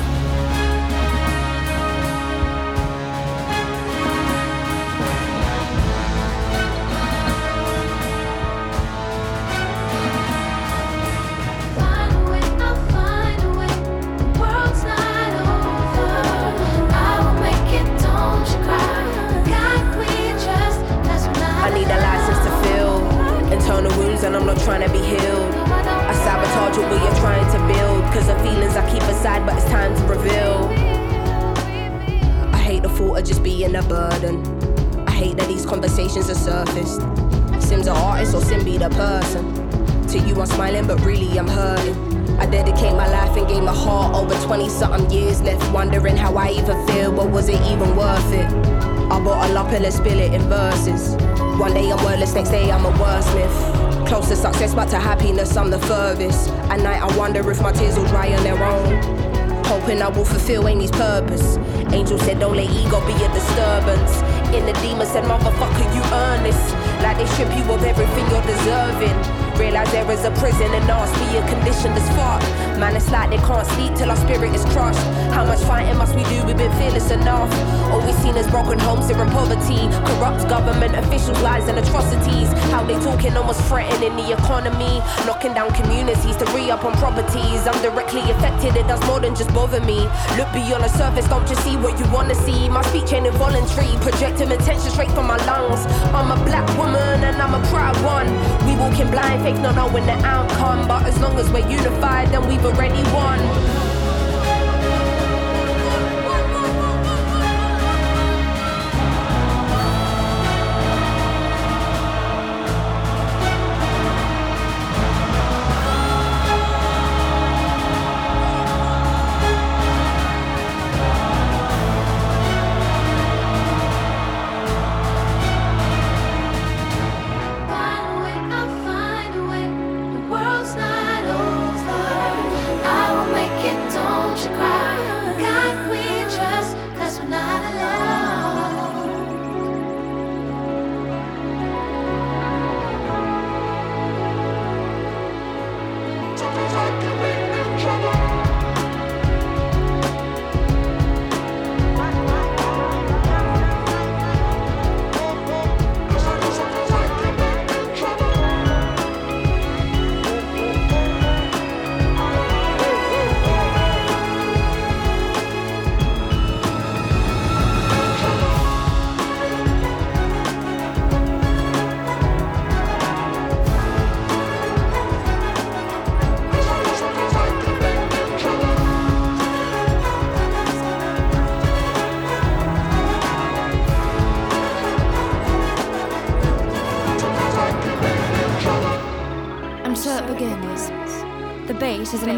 I will fulfill Amy's purpose. Angel said, Don't let ego be a disturbance. In the demon said, Motherfucker, you earn this. Like they strip you of everything you're deserving. Realize there is a prison and ask me a conditioned as fuck. Man, it's like they can't sleep till our spirit is crushed. How much fighting must we do? We've been fearless enough. All we've seen is broken homes here in poverty. Corrupt government officials, lies and atrocities. How they talking almost threatening the economy. Knocking down communities to re up on properties. I'm directly affected, it does more than just bother me. Look beyond the surface, don't just see what you wanna see. My speech ain't involuntary, projecting attention straight from my lungs. I'm a black woman and I'm a proud one. We walking blind, fake not knowing the outcome. But as long as we're unified, then we've already won.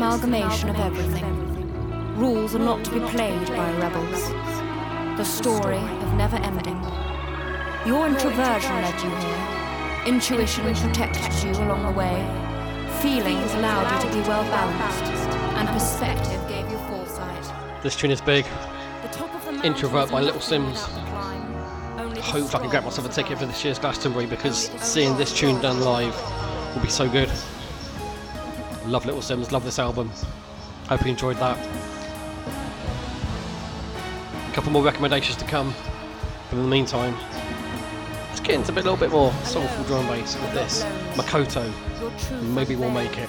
Amalgamation of everything. Rules are not to be played by rebels. The story of never ending. Your introversion led you here. Intuition protected you along the way. Feelings allowed you to be well balanced. And perspective gave you foresight. This tune is big. The top of the mountain Introvert by Little Simz. Hope I can grab myself a ticket for this year's Glastonbury because seeing this tune done live will be so good. Love Little Simz, love this album. Hope you enjoyed that. A couple more recommendations to come. But in the meantime, let's get into a bit- little bit more soulful drum bass with this. Makoto. Maybe we'll make it.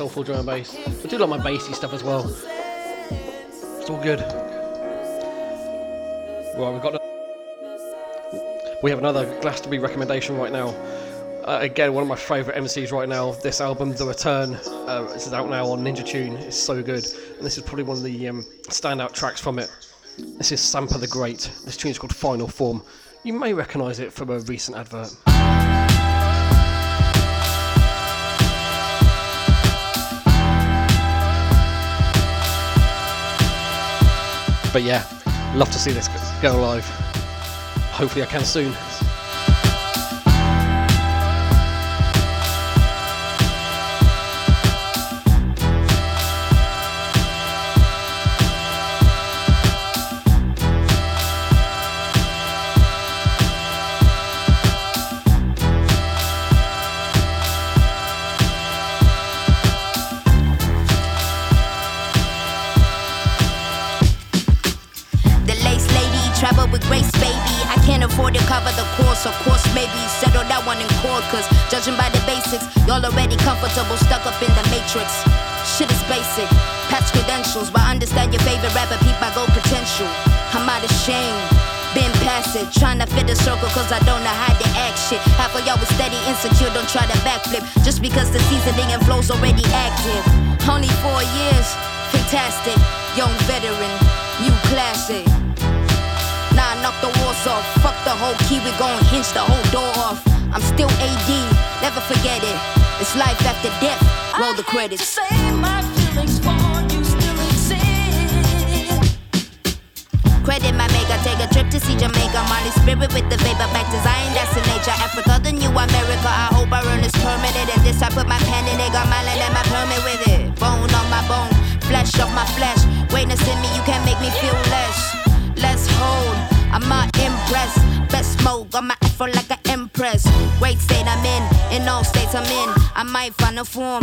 Soulful drum and bass. I do like my bassy stuff as well. It's all good. Right, we've got. A, we have another Glastonbury recommendation right now. Uh, again, one of my favourite MCs right now. This album, The Return, uh, this is out now on Ninja Tune. It's so good, and this is probably one of the um, standout tracks from it. This is Sampa the Great. This tune is called Final Form. You may recognise it from a recent advert. But yeah, love to see this go live. Hopefully, I can soon. Trying to fit the circle cause I don't know how to act shit. Half of y'all was steady, insecure, don't try to backflip. Just because the seasoning and flow's already active. Only four years, fantastic. Young veteran, new classic. Nah, knock the walls off. Fuck the whole key, we gon' hinge the whole door off. I'm still AD, never forget it. It's life after death. Roll the credits. Credit my take a trip to see Jamaica. Molly spirit with the vapor back to Zion, that's the nature. Africa, the new America. I hope I earn this permitted. And this I put my pen in it, got my land and my permit with it. Bone on my bone, flesh of my flesh. Greatness in me, you can't make me feel less. Let's hold, I'm not impressed. Best smoke, got my afro like an empress. Great state I'm in, in all states I'm in. I might find a form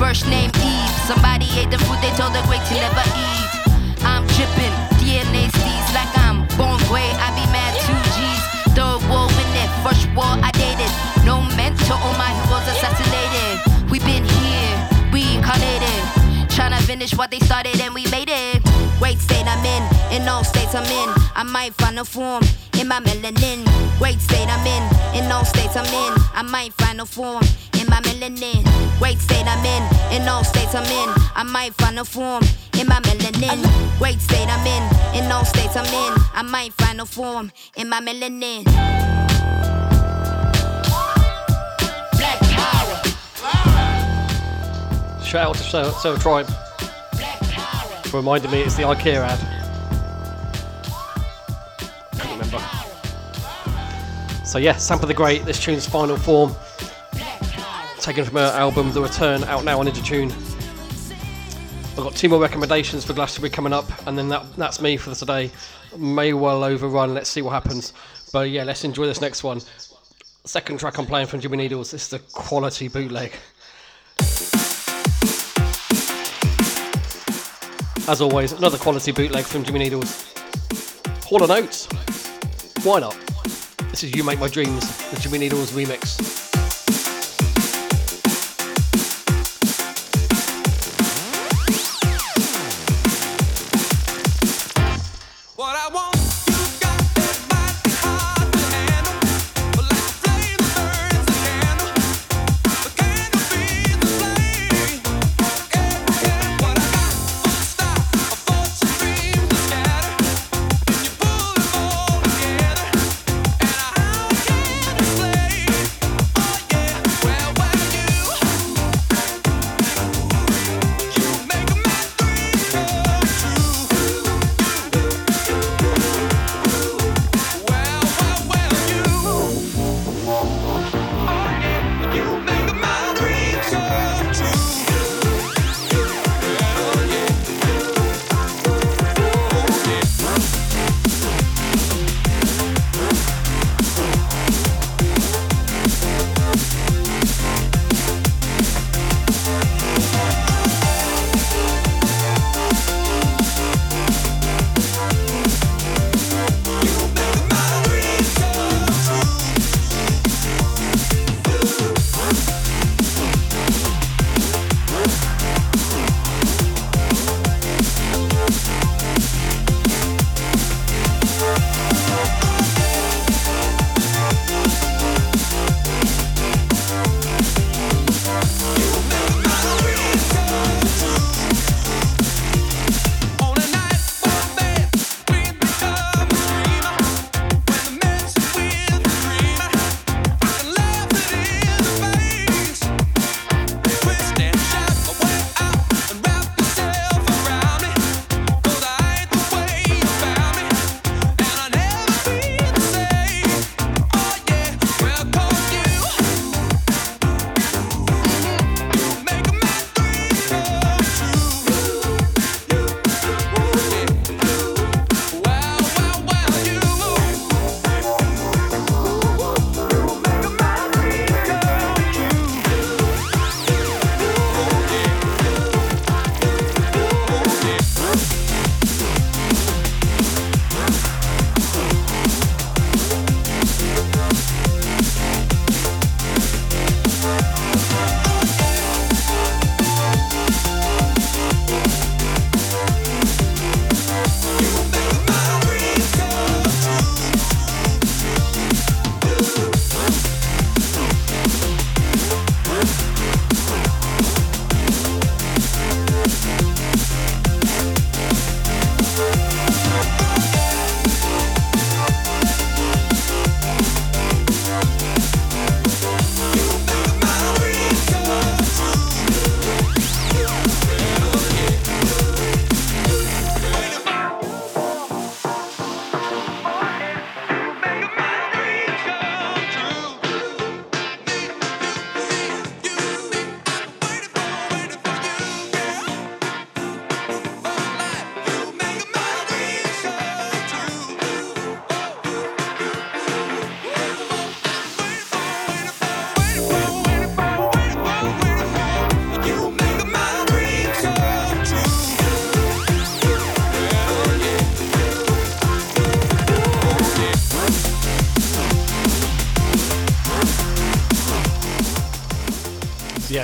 First name Eve. Somebody ate the food they told the great to never eat. I'm dripping, DNA steez like I'm born gray. I be mad two G's. Third war in it, first war I dated. No mentor, all my heroes assassinated. We been here, reincarnated. Tryna finish what they started and we made it. Great state I'm in, in all states I'm in. I might find a form in my melanin. Great state I'm in, in all states I'm in. I might find a form in my melanin. Great state I'm in, in all states I'm in. I might find a form in my melanin. Great state I'm in, in all states I'm in. I might find a form in my melanin. Black power. Shout out to Soul, Tribe for reminding me it's the IKEA ad. Couldn't remember. So yeah, Sampa the Great, this tune's final form. Taken from her album The Return, out now on Ninja Tune. I've got two more recommendations for Glastonbury coming up, and then that, that's me for today. May well overrun, let's see what happens. But yeah, let's enjoy this next one. Second track I'm playing from Jimmy Needles, this is a quality bootleg. As always, another quality bootleg from Jimmy Needles. Hall and Oates. Why not? This is You Make My Dreams, the Jimmy Needles remix.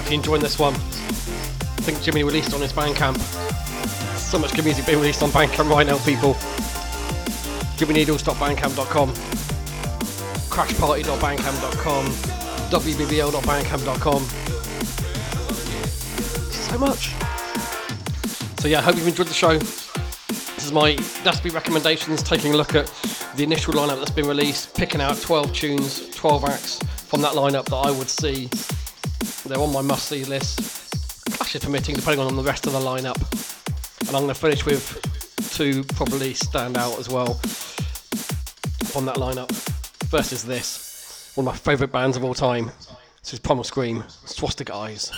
You're enjoying this one, I think Jimmy released on his Bandcamp. So much good music being released on Bandcamp right now, people. JimmyNeedles.bandcamp.com, CrashParty.bandcamp.com, WBBL.bandcamp.com. So much. So yeah, I hope you've enjoyed the show. This is my Nasty recommendations, taking a look at the initial lineup that's been released, picking out 12 tunes, 12 acts from that lineup that I would see. They're on my must-see list. Clashes permitting, depending on the rest of the lineup. And I'm going to finish with two probably stand out as well on that lineup. Is this, one of my favourite bands of all time. This is Primal Scream, Swastika Eyes.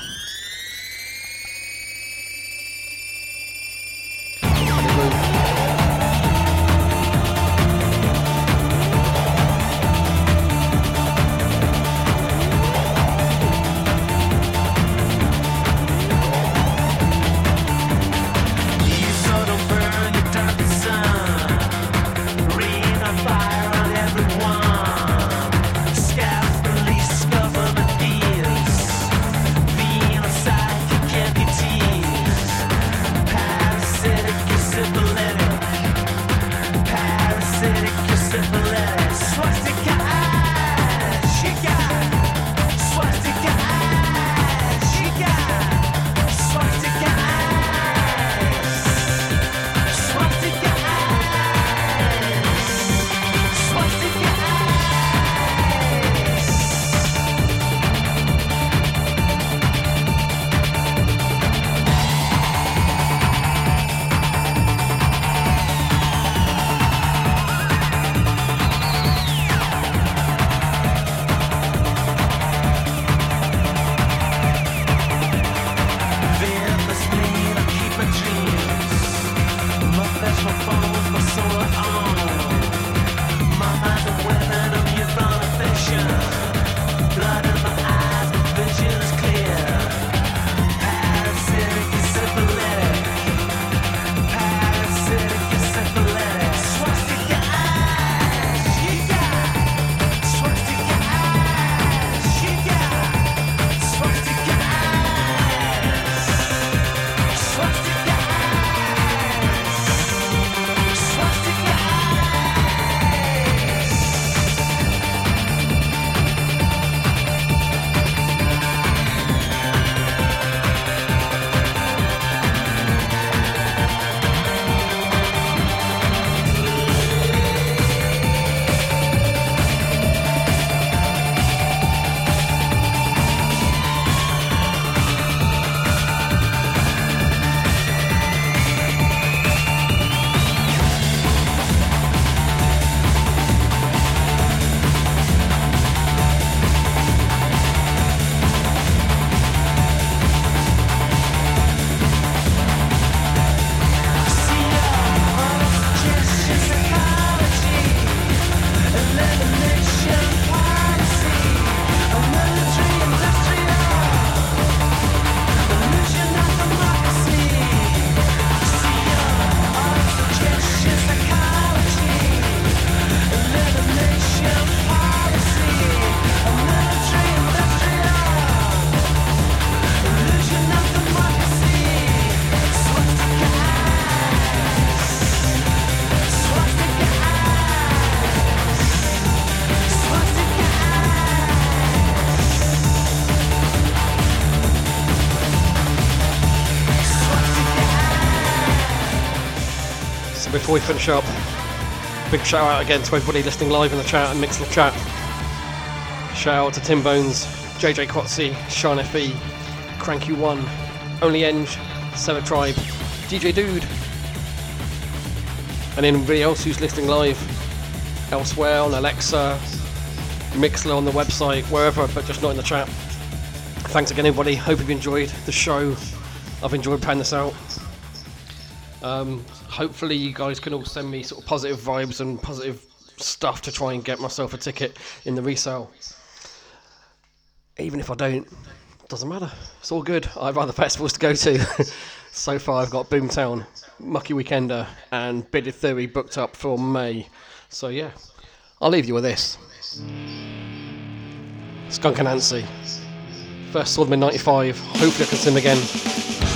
Before we finish up, big shout out again to everybody listening live in the chat and Mixlr chat. Shout out to Tim Bones, JJ Quatsi, Sean FE, Cranky One, Only Eng, Sever Tribe, DJ Dude, and anybody else who's listening live elsewhere on Alexa, Mixlr on the website, wherever, but just not in the chat. Thanks again, everybody. Hope you've enjoyed the show. I've enjoyed playing this out. Um, hopefully you guys can all send me sort of positive vibes and positive stuff to try and get myself a ticket in the resale. Even if I don't, doesn't matter. It's all good. I have other festivals to go to. so far, I've got Boomtown, Mucky Weekender, and Bearded Theory booked up for May. So yeah, I'll leave you with this. Skunk Anansie. First saw them in 95. Hopefully I can see them again.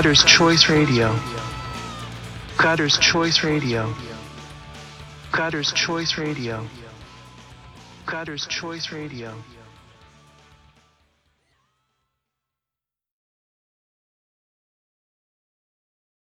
Cutter's Choice Radio. Cutter's Choice Radio. Cutter's Choice Radio. Cutter's Choice Radio.